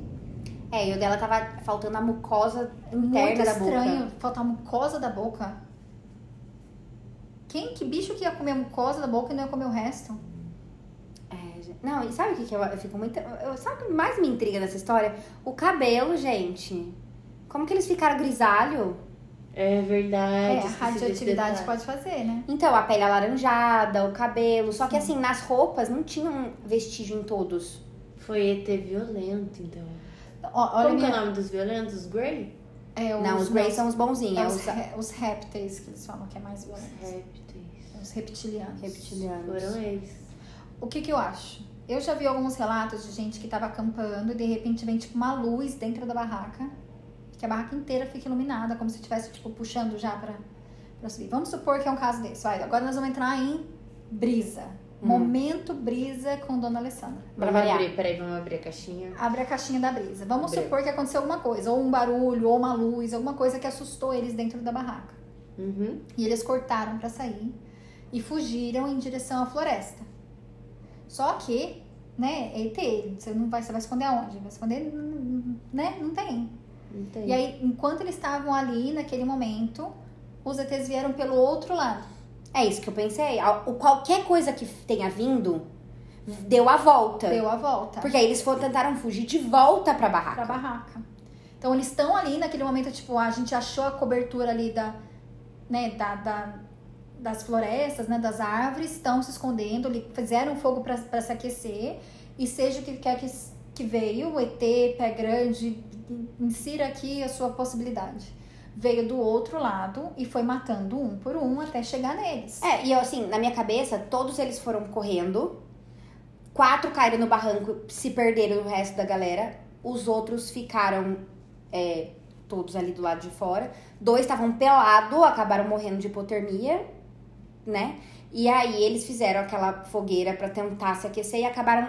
É, e o dela tava faltando a mucosa interna Muito da estranho boca. faltar mucosa da boca. Quem, que bicho que ia comer a mucosa da boca e não ia comer o resto? É, gente- não, e sabe o que, que eu, eu fico muito. Eu, sabe o que mais me intriga nessa história? O cabelo, gente. Como que eles ficaram grisalho? É verdade. é, a radioatividade pode fazer, né? Então, a pele alaranjada, o cabelo. Só que assim, nas roupas não tinha um vestígio em todos. Foi ET violento, então. Olha Como que é minha, o nome dos violentos? Os Grey? é, não, os Greys são os bonzinhos. é É os, os ré- os répteis que eles falam que é mais violento. Répteis. Os reptilianos. reptilianos. Foram eles. O que que eu acho? Eu já vi alguns relatos de gente que tava acampando e de repente vem tipo uma luz dentro da barraca, que a barraca inteira fica iluminada, como se estivesse tipo puxando já pra, pra subir. Vamos supor que é um caso desse. Vai, agora nós vamos entrar em brisa. Momento brisa com Dona Alessandra. Vamos variar. abrir, peraí, vamos abrir a caixinha. Abre a caixinha da brisa. Vamos Abriu. supor que aconteceu alguma coisa, ou um barulho, ou uma luz, alguma coisa que assustou eles dentro da barraca. Uhum. E eles cortaram pra sair e fugiram em direção à floresta. Só que, né, é ET, você não vai, você vai esconder aonde? Vai esconder, hum, né? Não tem. Não tem. E aí, enquanto eles estavam ali naquele momento, os ETs vieram pelo outro lado. É isso que eu pensei. Qualquer coisa que tenha vindo, deu a volta. Deu a volta Porque aí eles foram, tentaram fugir de volta pra barraca. pra barraca. Então eles estão ali naquele momento, tipo, a gente achou a cobertura ali da, né, da, da- das florestas, né, das árvores, estão se escondendo, fizeram fogo pra pra se aquecer e seja o que quer que, que veio, o ET, pé grande, insira aqui a sua possibilidade. Veio do outro lado e foi matando um por um até chegar neles. É, e eu, assim, na minha cabeça, todos eles foram correndo. Quatro caíram no barranco, se perderam o resto da galera. Os outros ficaram é, todos ali do lado de fora. Dois estavam pelados, acabaram morrendo de hipotermia, né? E aí eles fizeram aquela fogueira pra tentar se aquecer e acabaram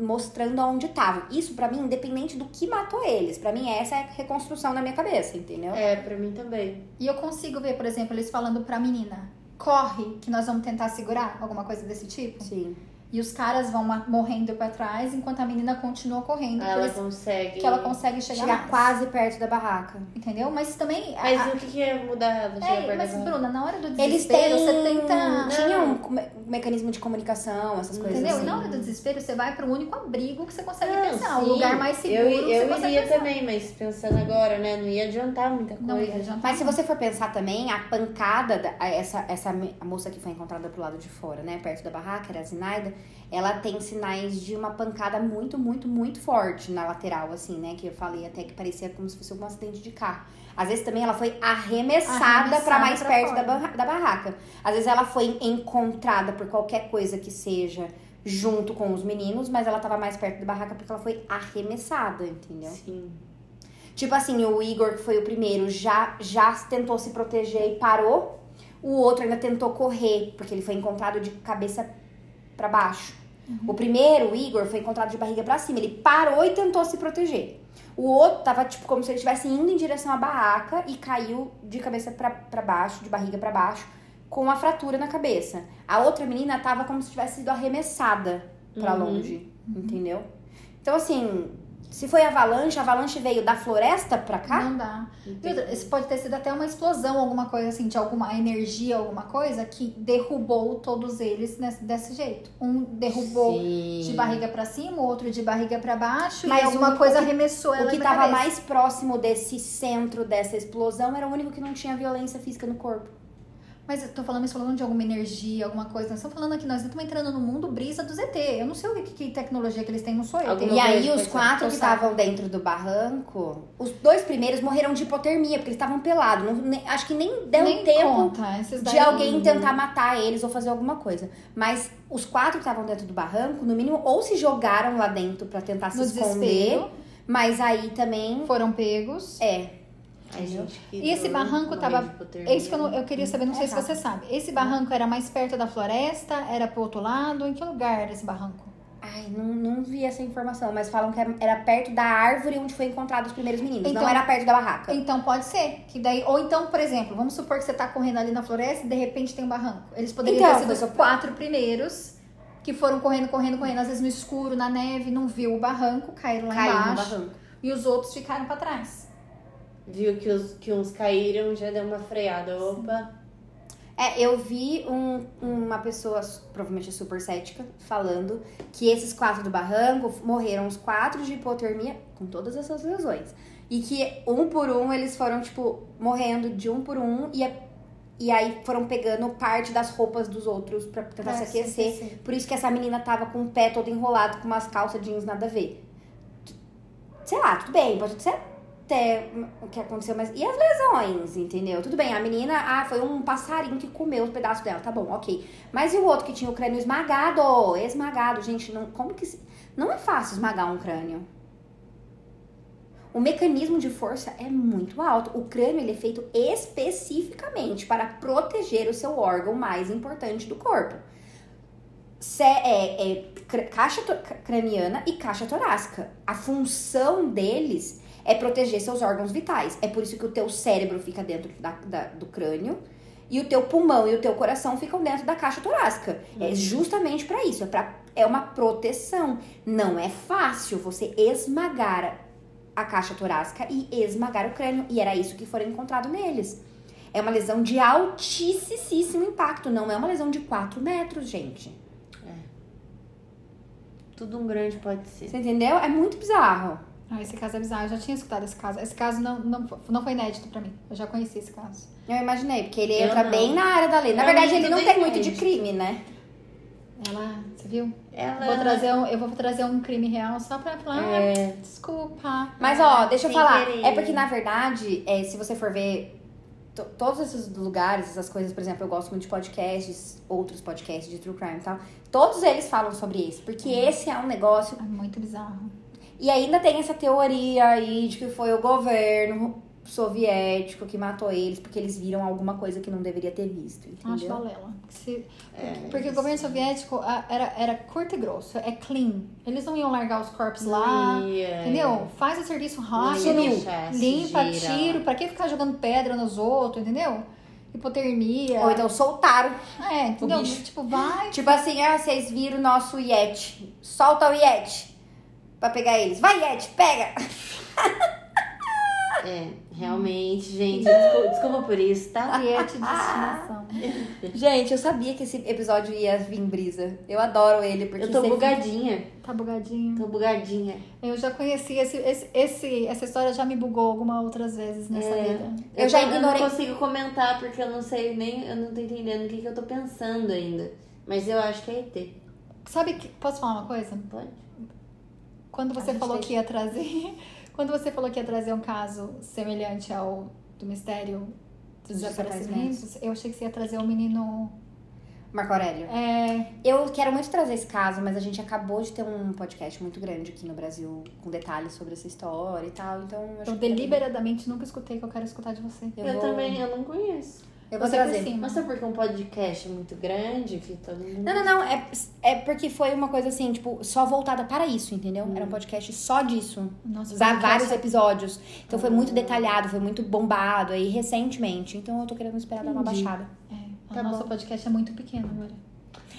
mostrando aonde estavam. Isso pra mim, independente do que matou eles, Pra mim essa é a reconstrução na minha cabeça, entendeu? É, pra mim também. E eu consigo ver, por exemplo, eles falando pra menina: corre, que nós vamos tentar segurar, alguma coisa desse tipo. Sim. E os caras vão morrendo pra trás enquanto a menina continua correndo. Ela isso consegue. que ela consegue chegar, Chegar quase perto da barraca. Entendeu? Mas também. Mas a- o que, que ia mudar ela? é, mas? Bruna, na hora do Eles desespero, têm. você tenta. Tinha um me- mecanismo de comunicação, essas coisas Entendeu? assim. E na hora do desespero, você vai para o único abrigo que você consegue Não, pensar. O sim. lugar mais seguro Eu, que eu você consegue iria pensar. também, mas pensando agora, né? Não ia adiantar muita coisa. Não ia adiantar. Mas se você for pensar também, a pancada, da, essa, essa moça que foi encontrada pro lado de fora, né, perto da barraca, era a Zinaida, ela tem sinais de uma pancada muito, muito, muito forte na lateral, assim, né, que eu falei até que parecia como se fosse um acidente de carro. Às vezes também ela foi arremessada, Arremessada pra mais pra perto da, barra- da barraca. Às vezes ela foi encontrada por qualquer coisa que seja junto com os meninos, mas ela tava mais perto da barraca porque ela foi arremessada, entendeu? Sim. Tipo assim, o Igor, que foi o primeiro, já, já tentou se proteger e parou. O outro ainda tentou correr, porque ele foi encontrado de cabeça pra baixo. O primeiro, o Igor, foi encontrado de barriga pra cima. Ele parou e tentou se proteger. O outro tava, tipo, como se ele estivesse indo em direção à barraca e caiu de cabeça pra, pra baixo, de barriga pra baixo, com uma fratura na cabeça. A outra menina tava como se tivesse sido arremessada pra Uhum. longe, entendeu? Então, assim, se foi avalanche, a avalanche veio da floresta pra cá? Não dá. E outra, Isso pode ter sido até uma explosão, alguma coisa assim, de alguma energia, alguma coisa, que derrubou todos eles nesse, desse jeito. Um derrubou Sim. de barriga pra cima, o outro de barriga pra baixo, Mas e alguma o- coisa que- arremessou ela O que tava cabeça. mais próximo desse centro dessa explosão era o único que não tinha violência física no corpo. Mas eu tô falando, mas falando de alguma energia, alguma coisa. Nós estamos falando aqui, nós estamos entrando no mundo brisa do ZT. Eu não sei o que, que tecnologia que eles têm, não sou eu. Alguma E aí, os foi- quatro tô que sabe. estavam dentro do barranco, os dois primeiros morreram de hipotermia, porque eles estavam pelados. Acho que nem deu Nem tempo conta, de alguém tentar matar eles ou fazer alguma coisa. Mas os quatro que estavam dentro do barranco, no mínimo, ou se jogaram lá dentro pra tentar se no esconder. desespero, Mas aí também. foram pegos. É. E esse barranco morrer tava- de hipotermia. É isso que eu, não- eu queria saber, não sei se você sabe. Esse barranco era mais perto da floresta? Era pro outro lado? Em que lugar era esse barranco? Ai, não, não vi essa informação, mas falam que era, era perto da árvore onde foi encontrado os primeiros meninos. Então- não era perto da barraca. Então pode ser. Que daí, ou então, por exemplo, vamos supor que você tá correndo ali na floresta e de repente tem um barranco. Eles poderiam Então, ter sido os quatro primeiros que foram correndo, correndo, correndo, às vezes no escuro, na neve, não viu o barranco, caíram lá Caiu no embaixo. barranco. E os outros ficaram pra trás. Viu que, os, que uns caíram, já deu uma freada. Opa. É, eu vi um- uma pessoa, provavelmente super cética, falando que esses quatro do barranco morreram os quatro de hipotermia com todas essas lesões. E que um por um eles foram, tipo, morrendo de um por um e, a- e aí foram pegando parte das roupas dos outros pra tentar se se aquecer. aquecer. Por isso que essa menina tava com o pé todo enrolado, com umas calças jeans nada a ver. Sei lá, tudo bem, pode ser até o que aconteceu, mas e as lesões, entendeu? Tudo bem, a menina, ah, foi um passarinho que comeu os pedaços dela, tá bom, ok. Mas e o outro que tinha o crânio esmagado? Esmagado, gente, não, como que. se- Não é fácil esmagar um crânio. O mecanismo de força é muito alto. O crânio ele é feito especificamente para proteger o seu órgão mais importante do corpo. Cé- é, é caixa craniana e caixa torácica. A função deles é proteger seus órgãos vitais. É por isso que o teu cérebro fica dentro da- da- do crânio e o teu pulmão e o teu coração ficam dentro da caixa torácica. É justamente para isso, é, pra, é uma proteção. Não é fácil você esmagar a caixa torácica e esmagar o crânio. E era isso que foi encontrado neles. É uma lesão de altíssimo impacto, não é uma lesão de 4 metros, gente. Tudo um grande pode ser. Você entendeu? É muito bizarro. Ah, esse caso é bizarro. Eu já tinha escutado esse caso. Esse caso não, não, não foi inédito pra mim. Eu já conheci esse caso. Eu imaginei, porque ele Eu entra não. bem na área da lei. Na Pra verdade, mim, ele não tem é muito de inédito. crime, né? Ela, você viu? Ela... Vou trazer um, eu vou trazer um crime real só pra falar, É. ah, desculpa. Mas ó, deixa eu sem falar. querer. É porque, na verdade, é, se você for ver to- todos esses lugares, essas coisas, por exemplo, eu gosto muito de podcasts, outros podcasts de true crime e tal. Todos eles falam sobre isso. Porque esse é um negócio. É muito bizarro. E ainda tem essa teoria aí de que foi o governo soviético que matou eles porque eles viram alguma coisa que não deveria ter visto, Acho entendeu? balela. Se- É, porque o governo soviético era, era curto e grosso, é clean. Eles não iam largar os corpos lá, Ia. entendeu? Faz o serviço rápido, limpa, tiro. Pra que ficar jogando pedra nos outros, entendeu? Hipotermia. Ou então soltaram. É, entendeu? Tipo, vai. Tipo assim, ah, vocês viram o nosso Yeti. Solta o Yeti. Pra pegar eles. Vai, Yeti, pega! É, realmente, gente. Desculpa, desculpa por isso, tá? Diete de estimação. Gente, eu sabia que esse episódio ia vir brisa. Eu adoro ele, porque Eu tô bugadinha. Tá bugadinho. Tô bugadinha. Eu já conheci esse, esse, esse- essa história já me bugou algumas outras vezes nessa É. vida. Eu já tô- ignorei. Eu não consigo comentar porque eu não sei nem. Eu não tô entendendo o que, que eu tô pensando ainda. Mas eu acho que é ET. Sabe que. Posso falar uma coisa? Pode? Quando você falou fez. que ia trazer. Quando você falou que ia trazer um caso semelhante ao do mistério dos desaparecimentos, eu achei que você ia trazer um menino. Marco Aurélio. É, Eu quero muito trazer esse caso, mas a gente acabou de ter um podcast muito grande aqui no Brasil com detalhes sobre essa história e tal. Então, eu acho eu que deliberadamente nunca escutei que eu quero escutar de você. eu, Eu, vou, também, eu não conheço. Eu vou Você por trazer. cima. Mas só porque um podcast é muito grande que todo mundo. Não, não, não. É, é porque foi uma coisa assim, tipo, só voltada para isso, entendeu? Era um podcast só disso. Nossa, Usar podcast vários é- episódios. Então foi Ah. muito detalhado, foi muito bombado aí recentemente. Então eu tô querendo esperar dar uma Entendi. baixada. É, o Tá nosso bom. podcast é muito pequeno agora.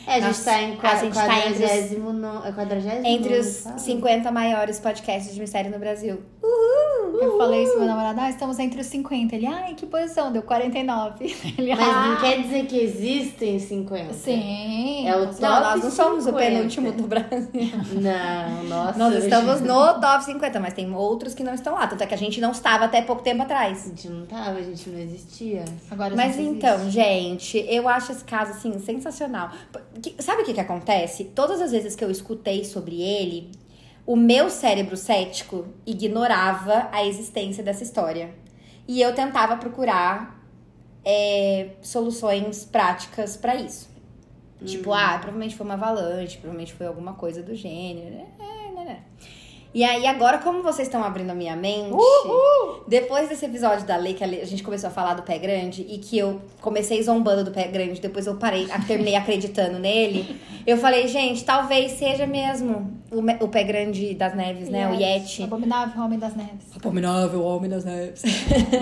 É, a gente Nossa, tá em a gente tá entre os-. No... É? Entre os Fala. 50 maiores podcasts de mistério no Brasil. Eu falei isso pro meu namorado, ah, estamos entre os 50. Ele, ai, que posição? Deu 49. Ele, Mas ah, não quer dizer que existem 50. Sim. É o top Não, nós não somos o 50. penúltimo do Brasil. Não, nossa. Nós estamos no top 50, mas tem outros que não estão lá. Tanto é que a gente não estava até pouco tempo A atrás. gente não tava, a gente não existia. Agora a Mas então, existe. gente, eu acho esse caso, assim, sensacional. Que- Sabe o que que acontece? Todas as vezes que eu escutei sobre ele, o meu cérebro cético ignorava a existência dessa história. E eu tentava procurar é, soluções práticas pra isso. Tipo, ah, provavelmente foi uma avalanche, provavelmente foi alguma coisa do gênero. né, né, né. E aí, agora, como vocês estão abrindo a minha mente, depois desse episódio da lei, que a gente começou a falar do pé grande, e que eu comecei zombando do pé grande, depois eu parei, terminei acreditando nele, eu falei, gente, talvez seja mesmo o, o pé grande das neves, né? O Yeti. Abominável Homem das Neves. Abominável homem das neves.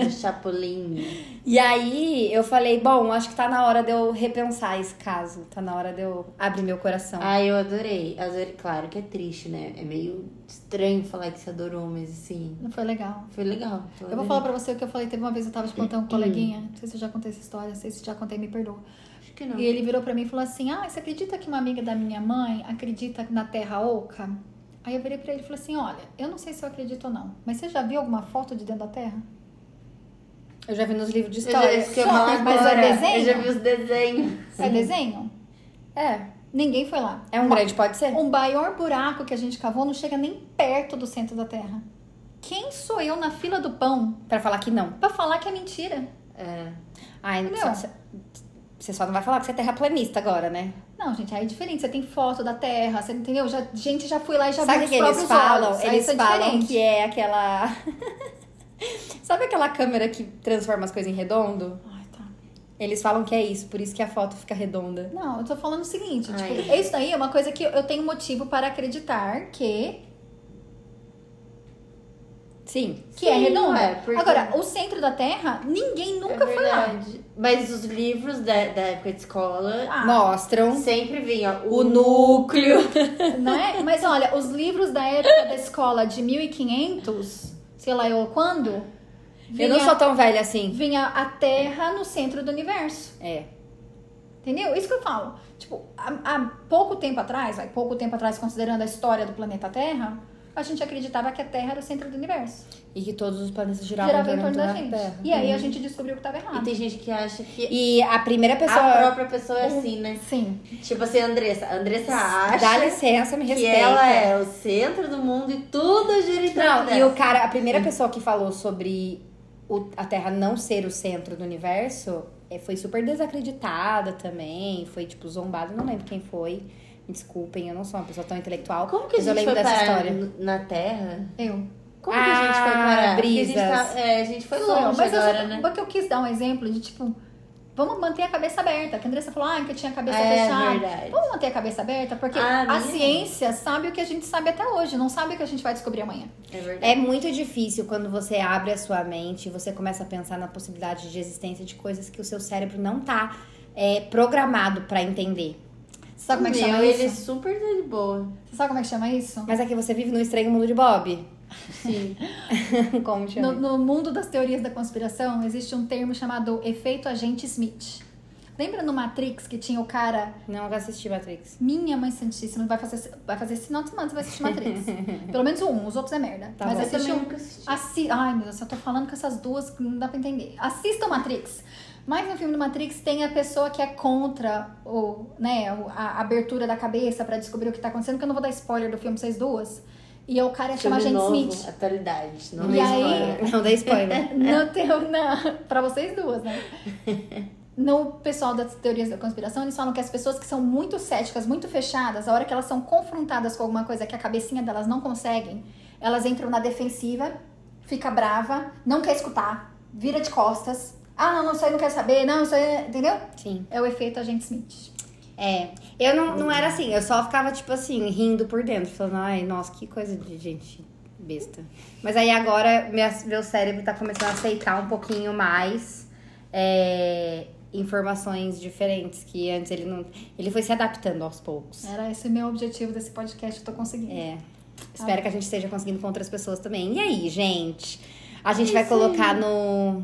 O Chapolin. E aí, eu falei, bom, acho que tá na hora de eu repensar esse caso. Tá na hora de eu abrir meu coração. Ah, eu adorei. Adorei. Claro que é triste, né? É meio estranho falar que você adorou, mas assim. Não foi legal. Foi legal. Eu vou falar pra você o que eu falei. Teve uma vez eu tava de plantão com um coleguinha. Não sei se eu já contei essa história. Não sei se já contei, me perdoa. Acho que não. E ele virou pra mim e falou assim: Ah, você acredita que uma amiga da minha mãe acredita na Terra Oca? Aí eu virei pra ele e falei assim: Olha, eu não sei se eu acredito ou não, mas você já viu alguma foto de dentro da Terra? Eu já vi nos livros de Eu já, história. isso que eu Só, mas é desenho? Eu já vi os desenhos. É desenho? É. Ninguém foi lá. É um grande, pode ser? Um maior buraco que a gente cavou não chega nem perto do centro da Terra. Quem sou eu na fila do pão Pra falar que não. pra falar que é mentira? É. Ai, só- você só não vai falar que você é terraplanista agora, né? Não, gente, aí é diferente. Você tem foto da Terra, você entendeu? Já, gente já foi lá e já Sabe viu o que os eles próprios falam? olhos. Eles é falam diferente. que é aquela. Sabe aquela câmera que transforma as coisas em redondo? Ai. Eles falam que é isso, por isso que a foto fica redonda. Não, eu tô falando o seguinte, Ai. tipo, isso daí é uma coisa que eu tenho motivo para acreditar que, Sim. que é Sim, redonda. ué, porque- Agora, o centro da Terra, ninguém nunca é foi lá. Mas os livros da, da época de escola Ah, Mostram sempre vinha o núcleo. não é? Mas olha, os livros da época da escola de 1500, sei lá eu quando, Eu não vinha- sou tão velha assim. vinha a Terra no centro do universo. É. Entendeu? Isso que eu falo. Tipo, há, há pouco tempo atrás, vai, pouco tempo atrás, considerando a história do planeta Terra, a gente acreditava que a Terra era o centro do universo. E que todos os planetas giravam Girava em torno da da gente. Terra. E aí a gente descobriu que tava E errado. tem gente que acha que E a primeira pessoa. a própria pessoa é assim, né? Sim. Tipo assim, a Andressa. A Andressa acha Dá licença, me que respeita. ela é o centro do mundo e tudo gira em torno Não, e dela. o cara, a primeira pessoa que falou sobre o- a Terra não ser o centro do universo é, foi super desacreditada também. Foi, tipo, zombada. Não lembro quem foi. Me desculpem, eu não sou uma pessoa tão intelectual. Como que a mas eu gente lembro foi dessa história. na Terra? Eu. Como que a gente Ah, foi parar? Brisas. A gente, tá- é, a gente foi longe eu. Mas eu agora, só- né? porque eu quis dar um exemplo de tipo, vamos manter a cabeça aberta. Que a Andressa falou, ah, que eu tinha a cabeça É fechada. verdade. Vamos manter a cabeça aberta, porque Ah, a ciência sabe o que a gente sabe até hoje, não sabe o que a gente vai descobrir amanhã. É verdade. É muito difícil quando você abre a sua mente e você começa a pensar na possibilidade de existência de coisas que o seu cérebro não tá é, programado pra entender. Você sabe como é que Meu, chama ele é isso? super de boa. Você sabe como é que chama isso? Mas é que você vive no estranho mundo de Bob. Sim. Como chama? No, no mundo das teorias da conspiração, existe um termo chamado efeito agente Smith. Lembra no Matrix que tinha o cara Não, eu vou assistir Matrix. Minha mãe santíssima vai fazer, vai fazer esse final de semana, você vai assistir Matrix. Pelo menos um, os outros é merda. Tá Mas bom. nunca assisti. assi Ai, meu Deus, eu tô falando com essas duas que não dá pra entender. Assistam Matrix. Mas no filme do Matrix tem a pessoa que é contra o, né, o- a abertura da cabeça pra descobrir o que tá acontecendo, que eu não vou dar spoiler do filme vocês duas. E é o cara chama Agente novo, Smith. Atualidade. Não E dei aí- spoiler. Não dei spoiler. No teu, na, pra vocês duas, né? No pessoal das teorias da conspiração, eles falam que as pessoas que são muito céticas, muito fechadas, a hora que elas são confrontadas com alguma coisa que a cabecinha delas não conseguem, elas entram na defensiva, fica brava, não quer escutar, vira de costas. Ah, não, não, isso aí não quer saber, não, isso aí. Entendeu? Sim. É o efeito agente Smith. É. Eu não, não era assim, eu só ficava, tipo assim, rindo por dentro, falando, ai, nossa, que coisa de gente besta. Mas aí agora minha- meu cérebro tá começando a aceitar um pouquinho mais é, informações diferentes, que antes ele não. Ele foi se adaptando aos poucos. Era esse o meu objetivo desse podcast, eu tô conseguindo. É. Espero que a gente esteja conseguindo com outras pessoas também. E aí, gente? A gente vai colocar no,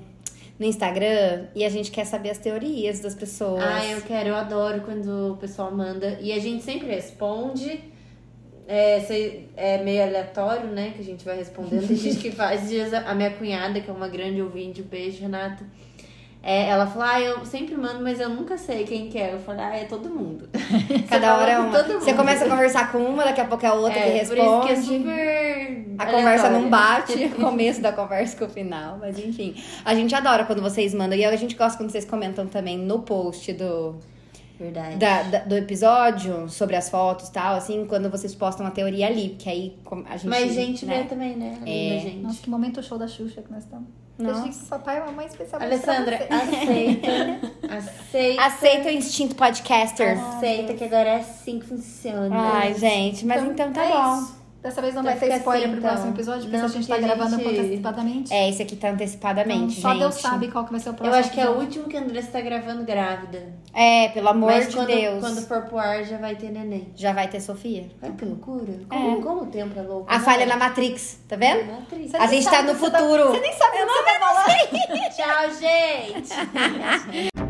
no Instagram e a gente quer saber as teorias das pessoas. Ah, eu quero, eu adoro quando o pessoal manda. E a gente sempre responde. É, é meio aleatório, né? Que a gente vai respondendo. Tem gente que faz. A minha cunhada, que é uma grande ouvinte, um beijo, Renata. É, ela falou, ah, eu sempre mando, mas eu nunca sei quem que é. Eu falei, ah, é todo mundo. Cada hora é uma. todo Você começa a conversar com uma, daqui a pouco é a outra É, que Por isso que é responde. super. A conversa não bate, o começo da conversa com o final. Mas enfim, a gente adora quando vocês mandam. E a gente gosta quando vocês comentam também no post do, Verdade. da- da- do episódio sobre as fotos e tal, assim, quando vocês postam a teoria ali, porque aí a gente. Mas gente né? vê também, né? Além É. da gente. Nossa, que momento show da Xuxa que nós estamos. Nossa. Que papai e mamãe especialmente Alessandra, pra você. aceita. aceita. Aceita o instinto podcaster. Aceita que agora é assim que funciona. Ai, gente, mas então, tá é bom. isso. Dessa vez não Então vai ter spoiler assim, pro então. próximo episódio, porque Não, a gente tá gravando gente- antecipadamente. É, esse aqui tá antecipadamente, Então, só gente. Deus sabe qual que vai ser o Eu próximo acho que é o último que a Andressa tá gravando grávida. É, pelo amor Mas de quando, Deus. quando for pro ar já vai ter neném. Já vai ter Sofia. Olha que loucura. É. Como, como o tempo é louco. A né? falha na Matrix, tá vendo? Matrix. A gente tá no você futuro. Você nem sabe o que você tá falando. Tchau, gente.